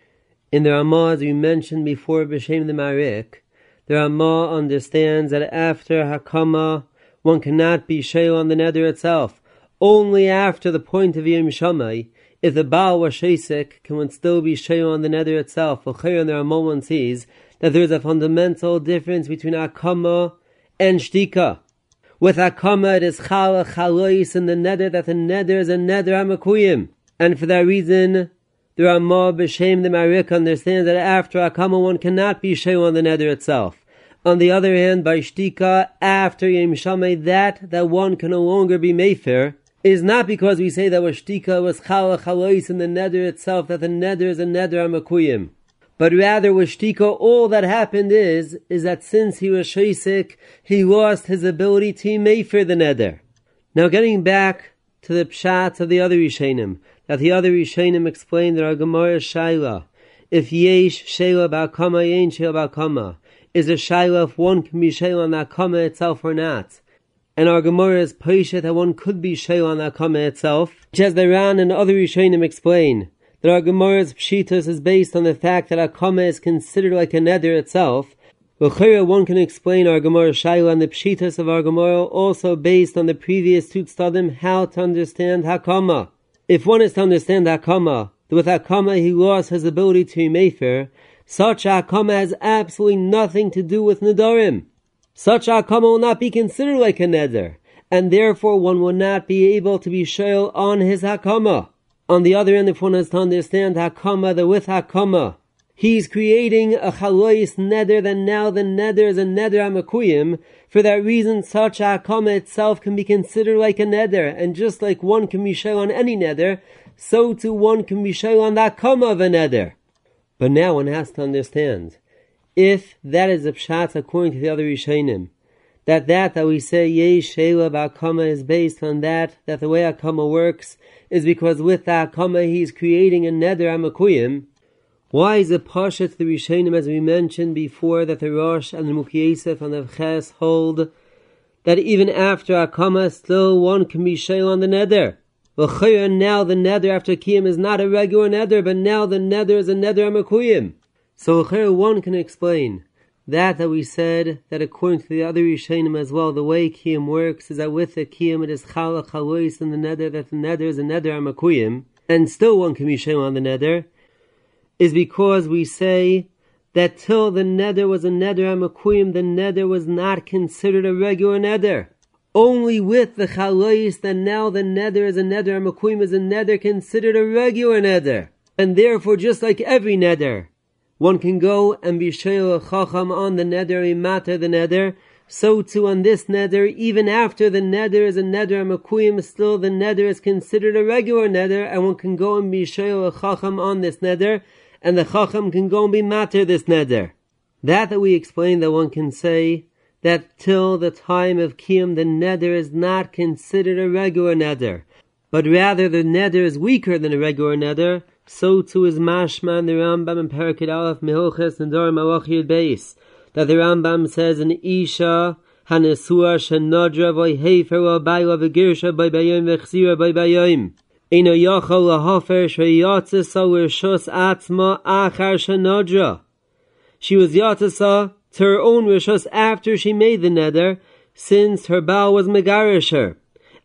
In the Ramah, as we mentioned before, B'Shem the Marik, the Ramah understands that after Hakama, one cannot be shayl on the nether itself. Only after the point of Yom Shammai, if the Baal was Shesik, can one still be shayl on the nether itself. For the Ramah one sees that there is a fundamental difference between Akama and Shtika. With Akama, it is Chala Chalois in the nether, that the nether is a nether Amakuyim. And for that reason, the Ramah B'Shem the Marik understands that after Akama one cannot be Shay on the nether itself. On the other hand, by Shtika, after Yem that that one can no longer be Mayfair, is not because we say that was Shtika was Chala Chalois in the nether itself, that the nether is a nether Amakuyim but rather with Shtika, all that happened is, is that since he was Shaisik, he lost his ability to mefer the neder. Now getting back to the pshat of the other Rishonim, that the other Rishonim explained that our Gemara Shaila, if yesh Shaila Ba'kama, yen Shaila Ba'kama, is a Shaila if one can be Shaila on that Kama itself or not. And our Gemara is Peshet that one could be Shaila on that Kama itself, which as the Ran and other Rishonim explain, that our Gemara's Pshitas is based on the fact that Akama is considered like a neder itself. L'chira, one can explain our Gemara Shaila and the Pshitas of our Gemara also based on the previous two how to understand Hakama. If one is to understand Hakama, that with Hakama he lost his ability to mefer, such Hakama has absolutely nothing to do with Nedarim. Such Hakama will not be considered like a neder, and therefore one will not be able to be shail on his Hakama. On the other end, if one has to understand Hakama, the with Hakama, he's creating a chalois neder, then now the neder is a neder amakuyim. For that reason, such Hakama itself can be considered like a neder, and just like one can be shell on any neder, so too one can be shell on the Hakama of a neder. But now one has to understand, if that is a pshat according to the other Rishonim, that that that we say yesh shela b'akama is based on that that the way akama works is because with the akama he's creating a neder amakuyim. Why is it pasha to the Rishonim as we mentioned before that the Rosh and the Mukyesef and the Ches hold that even after akama still one can be shayl on the neder. Well, now the neder after kiyim is not a regular neder, but now the neder is a neder amakuyim. So one can explain that that we said that according to the other Rishonim as well, the way Kiyam works is that with the Kiyam it is Chala Chalois and the Neder, that the Neder is a Neder Amakuyim, and still one can be Shem on the Neder, is because we say that till the Neder was a Neder Amakuyim, the Neder was not considered a regular Neder. Only with the Chalois that now the Neder is a Neder Amakuyim is a Neder considered a regular Neder. And therefore, just like every Neder, one can go and be shayla chacham on the neder, matter the neder. So too on this neder, even after the neder is a neder makuyim, still the neder is considered a regular neder, and one can go and be shayla chacham on this neder, and the chacham can go and be matter this neder. That that we explained that one can say that till the time of kiyum the neder is not considered a regular neder, but rather the neder is weaker than a regular neder, so too is mashma in the Rambam in Parakid Aleph Mehilches and Dor Beis that the Rambam says an Isha hanesua shenodra v'y hefer v'bayla v'girsha by bayim v'chzira by bayim. Eino yachol lahofer sheyatzisa l'rishus atzma achar shenodra. She was yatzisa to her own rishus after she made the neder, since her bow was megarish her.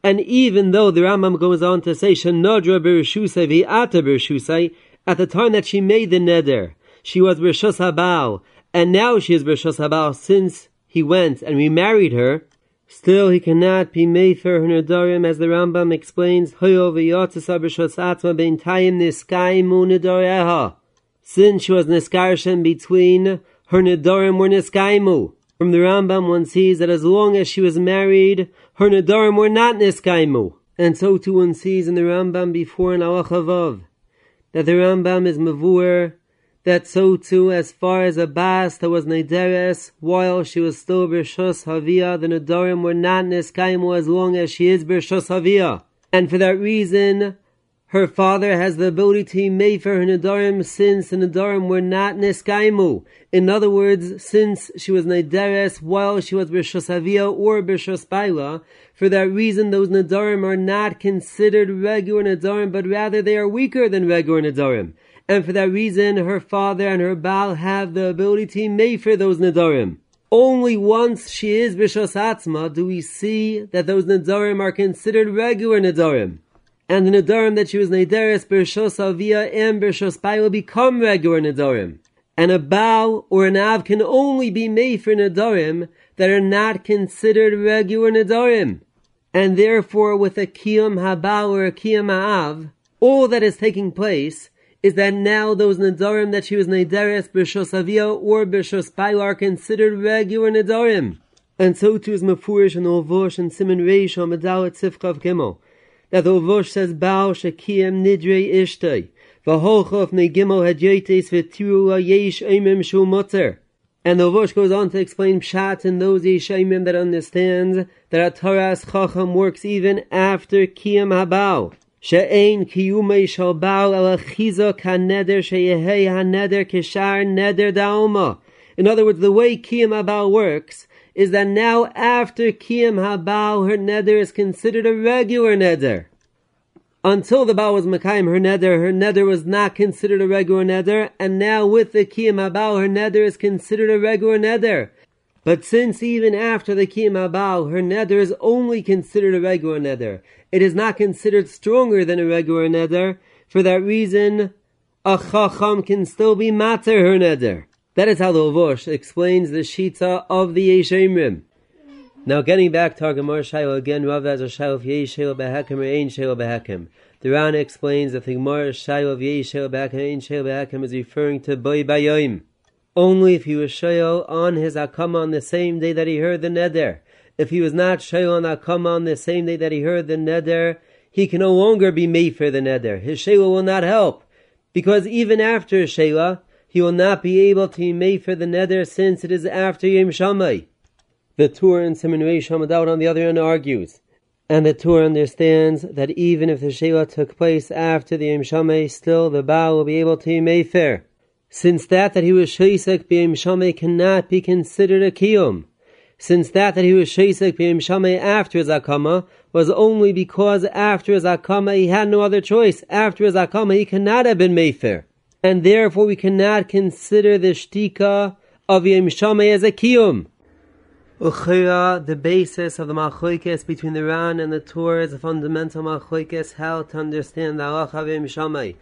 And even though the Rambam goes on to say, Shanadra Bereshusai Vi'ata Bereshusai, at the time that she made the neder, she was Bereshus Habal, and now she is Bereshus Habal since he went and remarried her, still he cannot be made for her nedarim, as the Rambam explains. Since she was Niskarshem between her nedarim were Niskaimu. From the Rambam one sees that as long as she was married, her nadarim were not niskaimu. And so too one sees in the Rambam before in Alachavav that the Rambam is mavur, that so too as far as a bas that was nederes, while she was still Bershus Havia, the nadarim were not niskaimu as long as she is Bershus Havia. And for that reason, her father has the ability to be made for her Nadarim since the Nadarim were not Neskaimu. In other words, since she was Nederes while she was B'Shosavia or B'Shospaila, for that reason those Nadarim are not considered regular Nadarim, but rather they are weaker than regular Nadarim. And for that reason, her father and her Baal have the ability to make for those Nadarim. Only once she is B'Shos Atzma do we see that those Nadarim are considered regular Nadarim and the Nadarim that she was Nederes Bershos Avia and Bershos Pai will become regular Nadarim. And a Baal or an Av can only be made for Nadarim that are not considered regular Nadarim. And therefore, with a Kiyam Habal or a Kiyam Ha'av, all that is taking place is that now those Nadarim that she was Nederes Bershos Avia or Bershos Pai are considered regular Nadarim. And so too is Mefurish and Olvosh and Simon Reish on Medalit Sifkav Gimel the Vosh says, Bao Shekiyem Nidre Ishtay. V'holchof negimel hadyotes v'tiru yesh emim shu. And the Vosh goes on to explain Pshat in those Yeshayimim that understands that a Torah's Chacham works even after Kiyam Habao. She'ein kiyumei shal bao el achizo kaneder sheyehei haneder kishar neder daoma. In other words, the way Kiyam Habao works is that now after Kiyam Habao, her nether is considered a regular nether. Until the Baal was Mekayim her nether, her nether was not considered a regular nether, and now with the Kiyam Habal, her nether is considered a regular nether. But since even after the Kiyam Habal, her nether is only considered a regular nether, it is not considered stronger than a regular nether, for that reason, a Chacham can still be matter her neder. That is how the Vosh explains the Shita of the Yeshemrim. Now, getting back to our Gemara Shaila again, Rav as a Shaila of Yesh Shaila Behakim or Ein Shaila Behakim. The Rana explains that the Gemara Shaila of Yesh Shaila Behakim Ein Shaila Behakim is referring to Boy Bayoim. Only if he was Shail on his Akama on the same day that he heard the Neder. If he was not Shail on Akama on the same day that he heard the Neder, he can no longer be made for the Neder. His Shaila will not help. Because even after Shaila, he will not be able to be made for the Neder since it is after Yom Shammai. The Tur and Simon Hamadot on the other end argues, and the Tur understands that even if the Sheila took place after the Yom Shamay, still the Baal will be able to be Mayfair, since that that he was Shesek B'Yom Shamay cannot be considered a Kiyum. Since that that he was Shesek B'Yom Shamay after his Akama was only because after his Akama he had no other choice. After his Akama he cannot have been Mayfair. And therefore we cannot consider the Shtika of Yom Shamay as a Kiyum. Uchira, the basis of the machlokes between the Ran and the Tur is a fundamental machlokes how to understand the halacha of Shamai.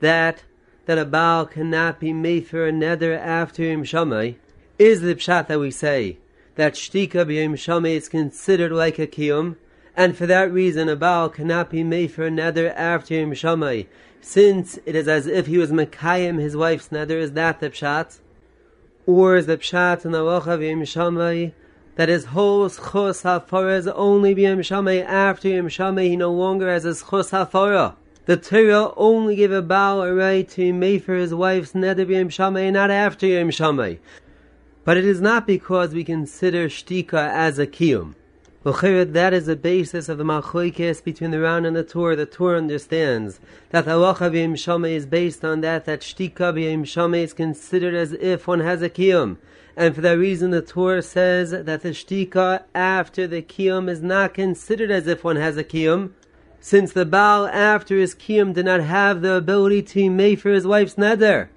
That that a Baal cannot be made for a neder after Yom Shamai is the pshat that we say that shtika b'Yom Shamai is considered like a kiyum, and for that reason a Baal cannot be made for a neder after Yom since it is as if he was mekayim his wife's neder. Is that the pshat? Or is the pshat in the halacha of Yom that his whole schus hafara is only Shamay after Yom he no longer has his schus hafara. The Torah only gave a Baal a right to make for his wife's neder Yom not after Yom. But it is not because we consider shtika as a kiyum. That is the basis of the machlokes between the Ran and the Tur. The Tur understands that the halacha b'yim shamay is based on that that shtika b'yim shamay is considered as if one has a kiyum and for that reason the Torah says that the shtika after the kiyum is not considered as if one has a kiyum, since the Baal after his kiyum did not have the ability to make for his wife's neder.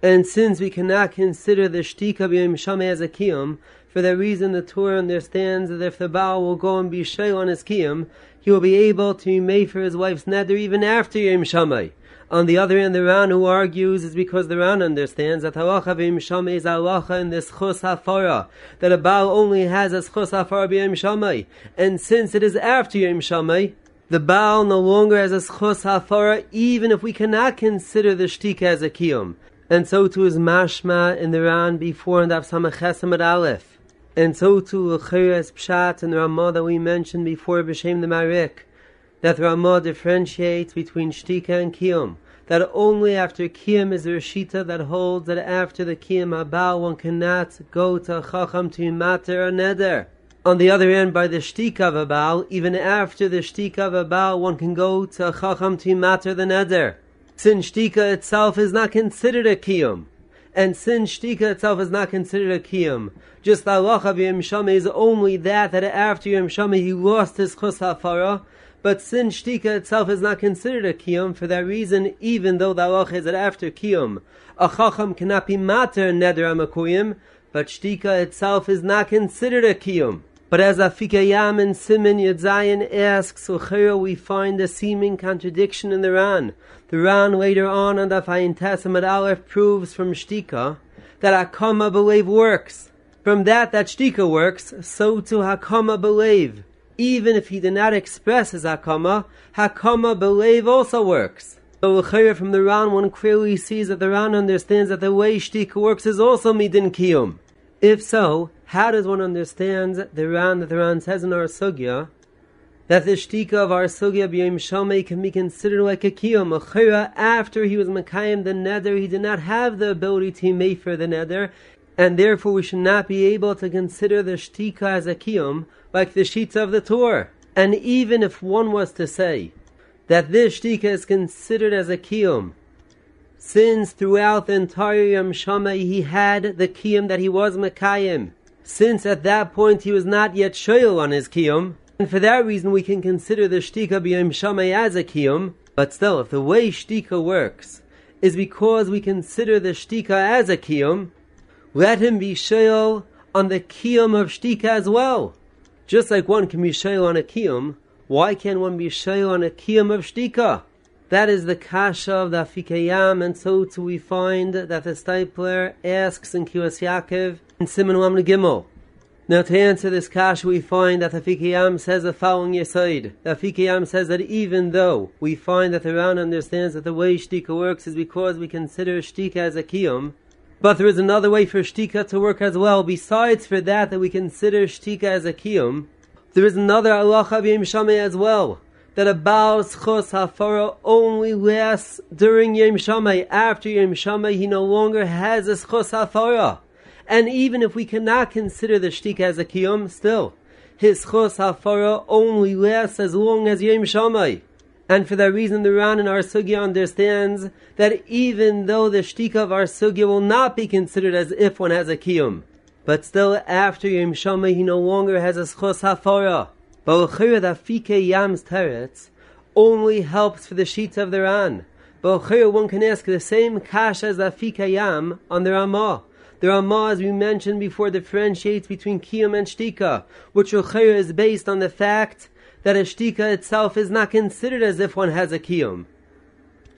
And since we cannot consider the shtika b'yom shameh as a kiyum, for that reason the Torah understands that if the Baal will go and be shay on his kiyum, he will be able to make for his wife's neder even after Yom Shammai. On the other hand, the Ran who argues is because the Ran understands that halacha v'im is halacha in this chus hafara, that a Baal only has a chus hafara b'yim shamay, and since it is after Yom Shamay, the Baal no longer has a chus hafara, even if we cannot consider the shtika as a kiyum. And so too is mashma in the Ran before and Samachesam at Aleph. And so too L'chiras Pshat and Ramah that we mentioned before B'Shem the Marik, that Ramah differentiates between shtika and kiyum that only after Kiyam is the Rashita that holds that after the Kiyam Abal one cannot go to Chacham to Mater or Neder. On the other hand, by the Shtika of even after the Shtika of one can go to Chacham to Mater the Neder. Since Shtika itself is not considered a Kiyam. And since Shtika itself is not considered a Kiyam, just the Allah of Yom is only that, that after Yom he lost his Chus HaFarah, but since shtika itself is not considered a kiyum, for that reason, even though the halach is that after kiyum, a chacham cannot be mater neder amakuyim, but shtika itself is not considered a kiyum. But as Afikei Yam and Simon Yedzayin asks, Uchera, we find a seeming contradiction in the Ran. The Ran later on on the Fayin Testament Aleph proves from Shtika that Hakama believe works. From that that Shtika works, so to Hakama believe even if he did not express his hakama, hakama believe also works. So from the Ran, one clearly sees that the Ran understands that the way shtika works is also midin kiyum. If so, how does one understand the Ran that the Ran says in our sugya that the shtika of our sugya b'yom shamay can be considered like a. Achira, after he was Makayim the nether, he did not have the ability to make for the nether, and therefore we should not be able to consider the shtika as a kiyum, like the sheets of the Torah. And even if one was to say that this shtika is considered as a kiyum, since throughout the entire Yom Shammai he had the kiyum that he was Makayim, since at that point he was not yet shoyal on his kiyum, and for that reason we can consider the shtika b'yom shammai as a kiyum, but still, if the way shtika works is because we consider the shtika as a kiyum, let him be shoyal on the kiyum of shtika as well. Just like one can be shoyal on a kiyum, why can't one be shoyal on a kiyum of shtika? That is the kasha of the Afikei Yam, and so too we find that the Steipler asks in Kehillos Yaakov Simon Lam Gimel. Now to answer this kasha we find that the Afikei Yam says the following Yesoid. The Afikei Yam says that even though we find that the Ran understands that the way Shtika works is because we consider Shtika as a Kiyum, but there is another way for Shtika to work as well, besides for that that we consider Shtika as a Kiyum, there is another Allah B'Yim as well that a Baal's Chos Hafara only lasts during Yom Shammai. After Yom Shammai, he no longer has a Chos Hafara. And even if we cannot consider the Shtik as a Kiyum, still, his Chos Hafara only lasts as long as Yom Shammai. And for that reason, the Ran in our Sugya understands that even though the Shtika of our Sugya will not be considered as if one has a Kiyum, but still after Yom Shammai, he no longer has a Chos Hafara. But Fike Yam's teretz only helps for the sheets of the Ran. But one can ask the same kash as the Fike Yam on the Ramah. The Ramah, as we mentioned before, differentiates between Kiyum and Shtika, which is based on the fact that a Shtika itself is not considered as if one has a Kiyum.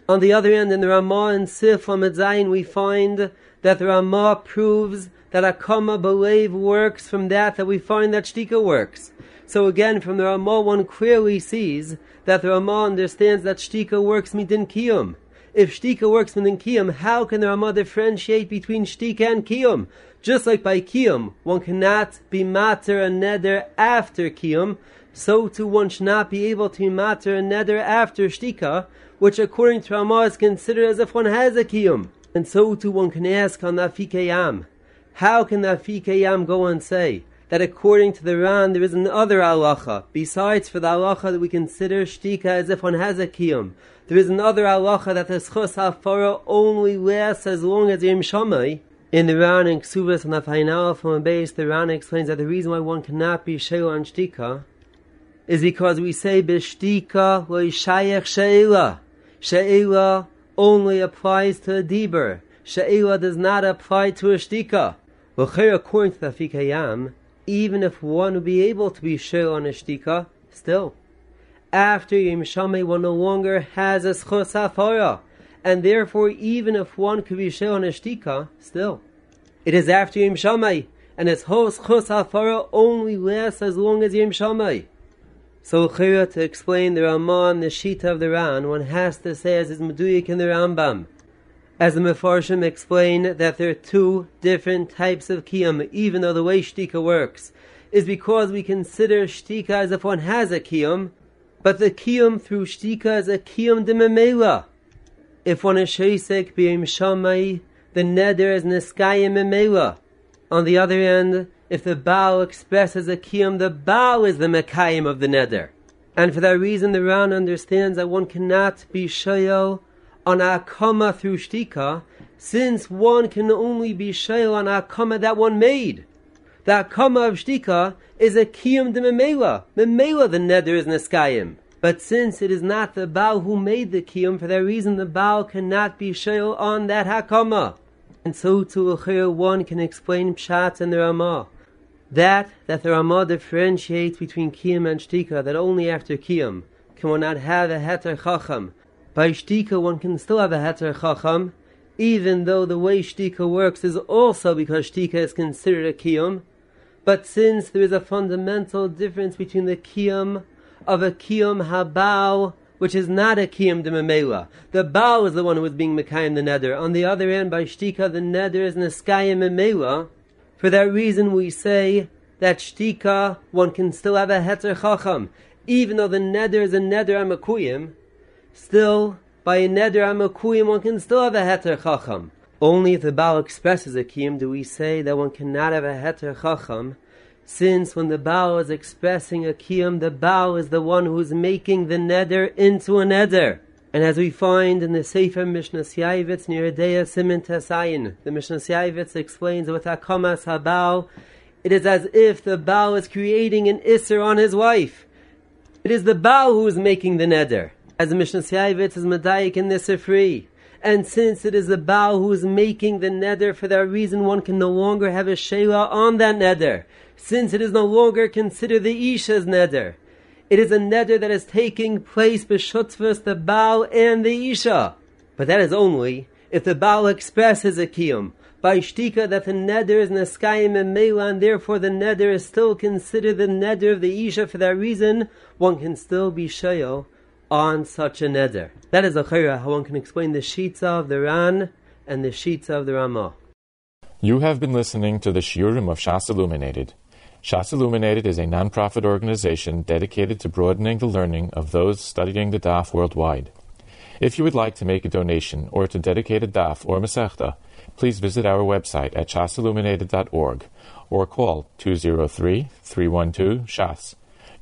On the other hand, in the Ramah and Sif Zayin, we find that the Ramah proves that Akama Belev works from that that we find that Shtika works. So again, from the Ramah, one clearly sees that the Ramah understands that Shtika works midin kiyum. If Shtika works midin kiyum, how can the Ramah differentiate between Shtika and kiyum? Just like by kiyum, one cannot be mater and neder after kiyum, so too one should not be able to be mater and neder after Shtika, which according to Ramah is considered as if one has a kiyum. And so too one can ask on the how can the go and say, that according to the Ran there is another halacha, besides for the halacha that we consider shtika as if one has a kiyum. There is another halacha that the schus hafara only lasts as long as Yom. In the Ran and Ksuvas and the Fainal from a base, the Ran explains that the reason why one cannot be shayla on shtika is because we say b'shtika lo'ishayach she'ela. She'ela only applies to a diber. She'ela does not apply to a shtika. Well, according to the Fikayam, even if one would be able to be shir on a shtika, still. After Yom one no longer has a schos hafara, and therefore, even if one could be shir on a shtika, still. It is after Yom and its host schos hafara only lasts as long as Yom Shammai. So, Chira, to explain the Ramah the Shita of the Ran, one has to say as is Meduyik in the Rambam as the Mefarshim explain that there are two different types of kiyum, even though the way shtika works is because we consider shtika as if one has a kiyum, but the kiyum through shtika is a kiyum de memela. If one is sheisek b'yim shamai, the neder is neskayim memela. On the other hand, if the Baal expresses a kiyum, the Baal is the mekayim of the neder. And for that reason, the Ran understands that one cannot be shayel on akama through shtika, since one can only be shayl on akama that one made. The akama of shtika is a kiyum de memela. Memela the neder is neskayim. But since it is not the Baal who made the kiyum, for that reason the Baal cannot be shayl on that hakama. And so to a one can explain pshat and the Ramah. That, that the Ramah differentiates between kiyum and shtika, that only after kiyum can one not have a heter chacham, by shtika, one can still have a heter chacham, even though the way shtika works is also because shtika is considered a kiyum. But since there is a fundamental difference between the kiyum of a kiyum habao, which is not a kiyum de memela, the bao is the one who is being mekayim the neder. On the other end, by shtika, the neder is neskayim memela. For that reason, we say that shtika, one can still have a heter chacham, even though the neder is a neder amakuyim, still by a neder amakuyim one can still have a heter chacham. Only if the Baal expresses a kiyum do we say that one cannot have a heter chacham, since when the Baal is expressing a kiyum, the Baal is the one who's making the neder into a neder. And as we find in the Sefer Mishnah Yaivitz near Adea Simin Tesayin, the Mishnah Yaivitz explains with Akamas Habal, it is as if the Baal is creating an Isser on his wife. It is the Baal who is making the neder. As the Mishnah Yaivitz is Medayik in Nisr. And since it is the Baal who is making the neder, for that reason one can no longer have a Sheila on that neder. Since it is no longer considered the Isha's neder. It is a neder that is taking place b'shutzvus the Baal and the Isha. But that is only if the Baal expresses a kiyum by shtika that the neder is neskayim and mela, and therefore the neder is still considered the neder of the Isha. For that reason, one can still be shayel on such a neder. That is a chayra how one can explain the shitos of the Ran and the shitos of the Ramah. You have been listening to the Shiurim of Shas Illuminated. Shas Illuminated is a non-profit organization dedicated to broadening the learning of those studying the Daf worldwide. If you would like to make a donation or to dedicate a Daf or Masechta, please visit our website at shasilluminated.org or call 203-312-SHAS.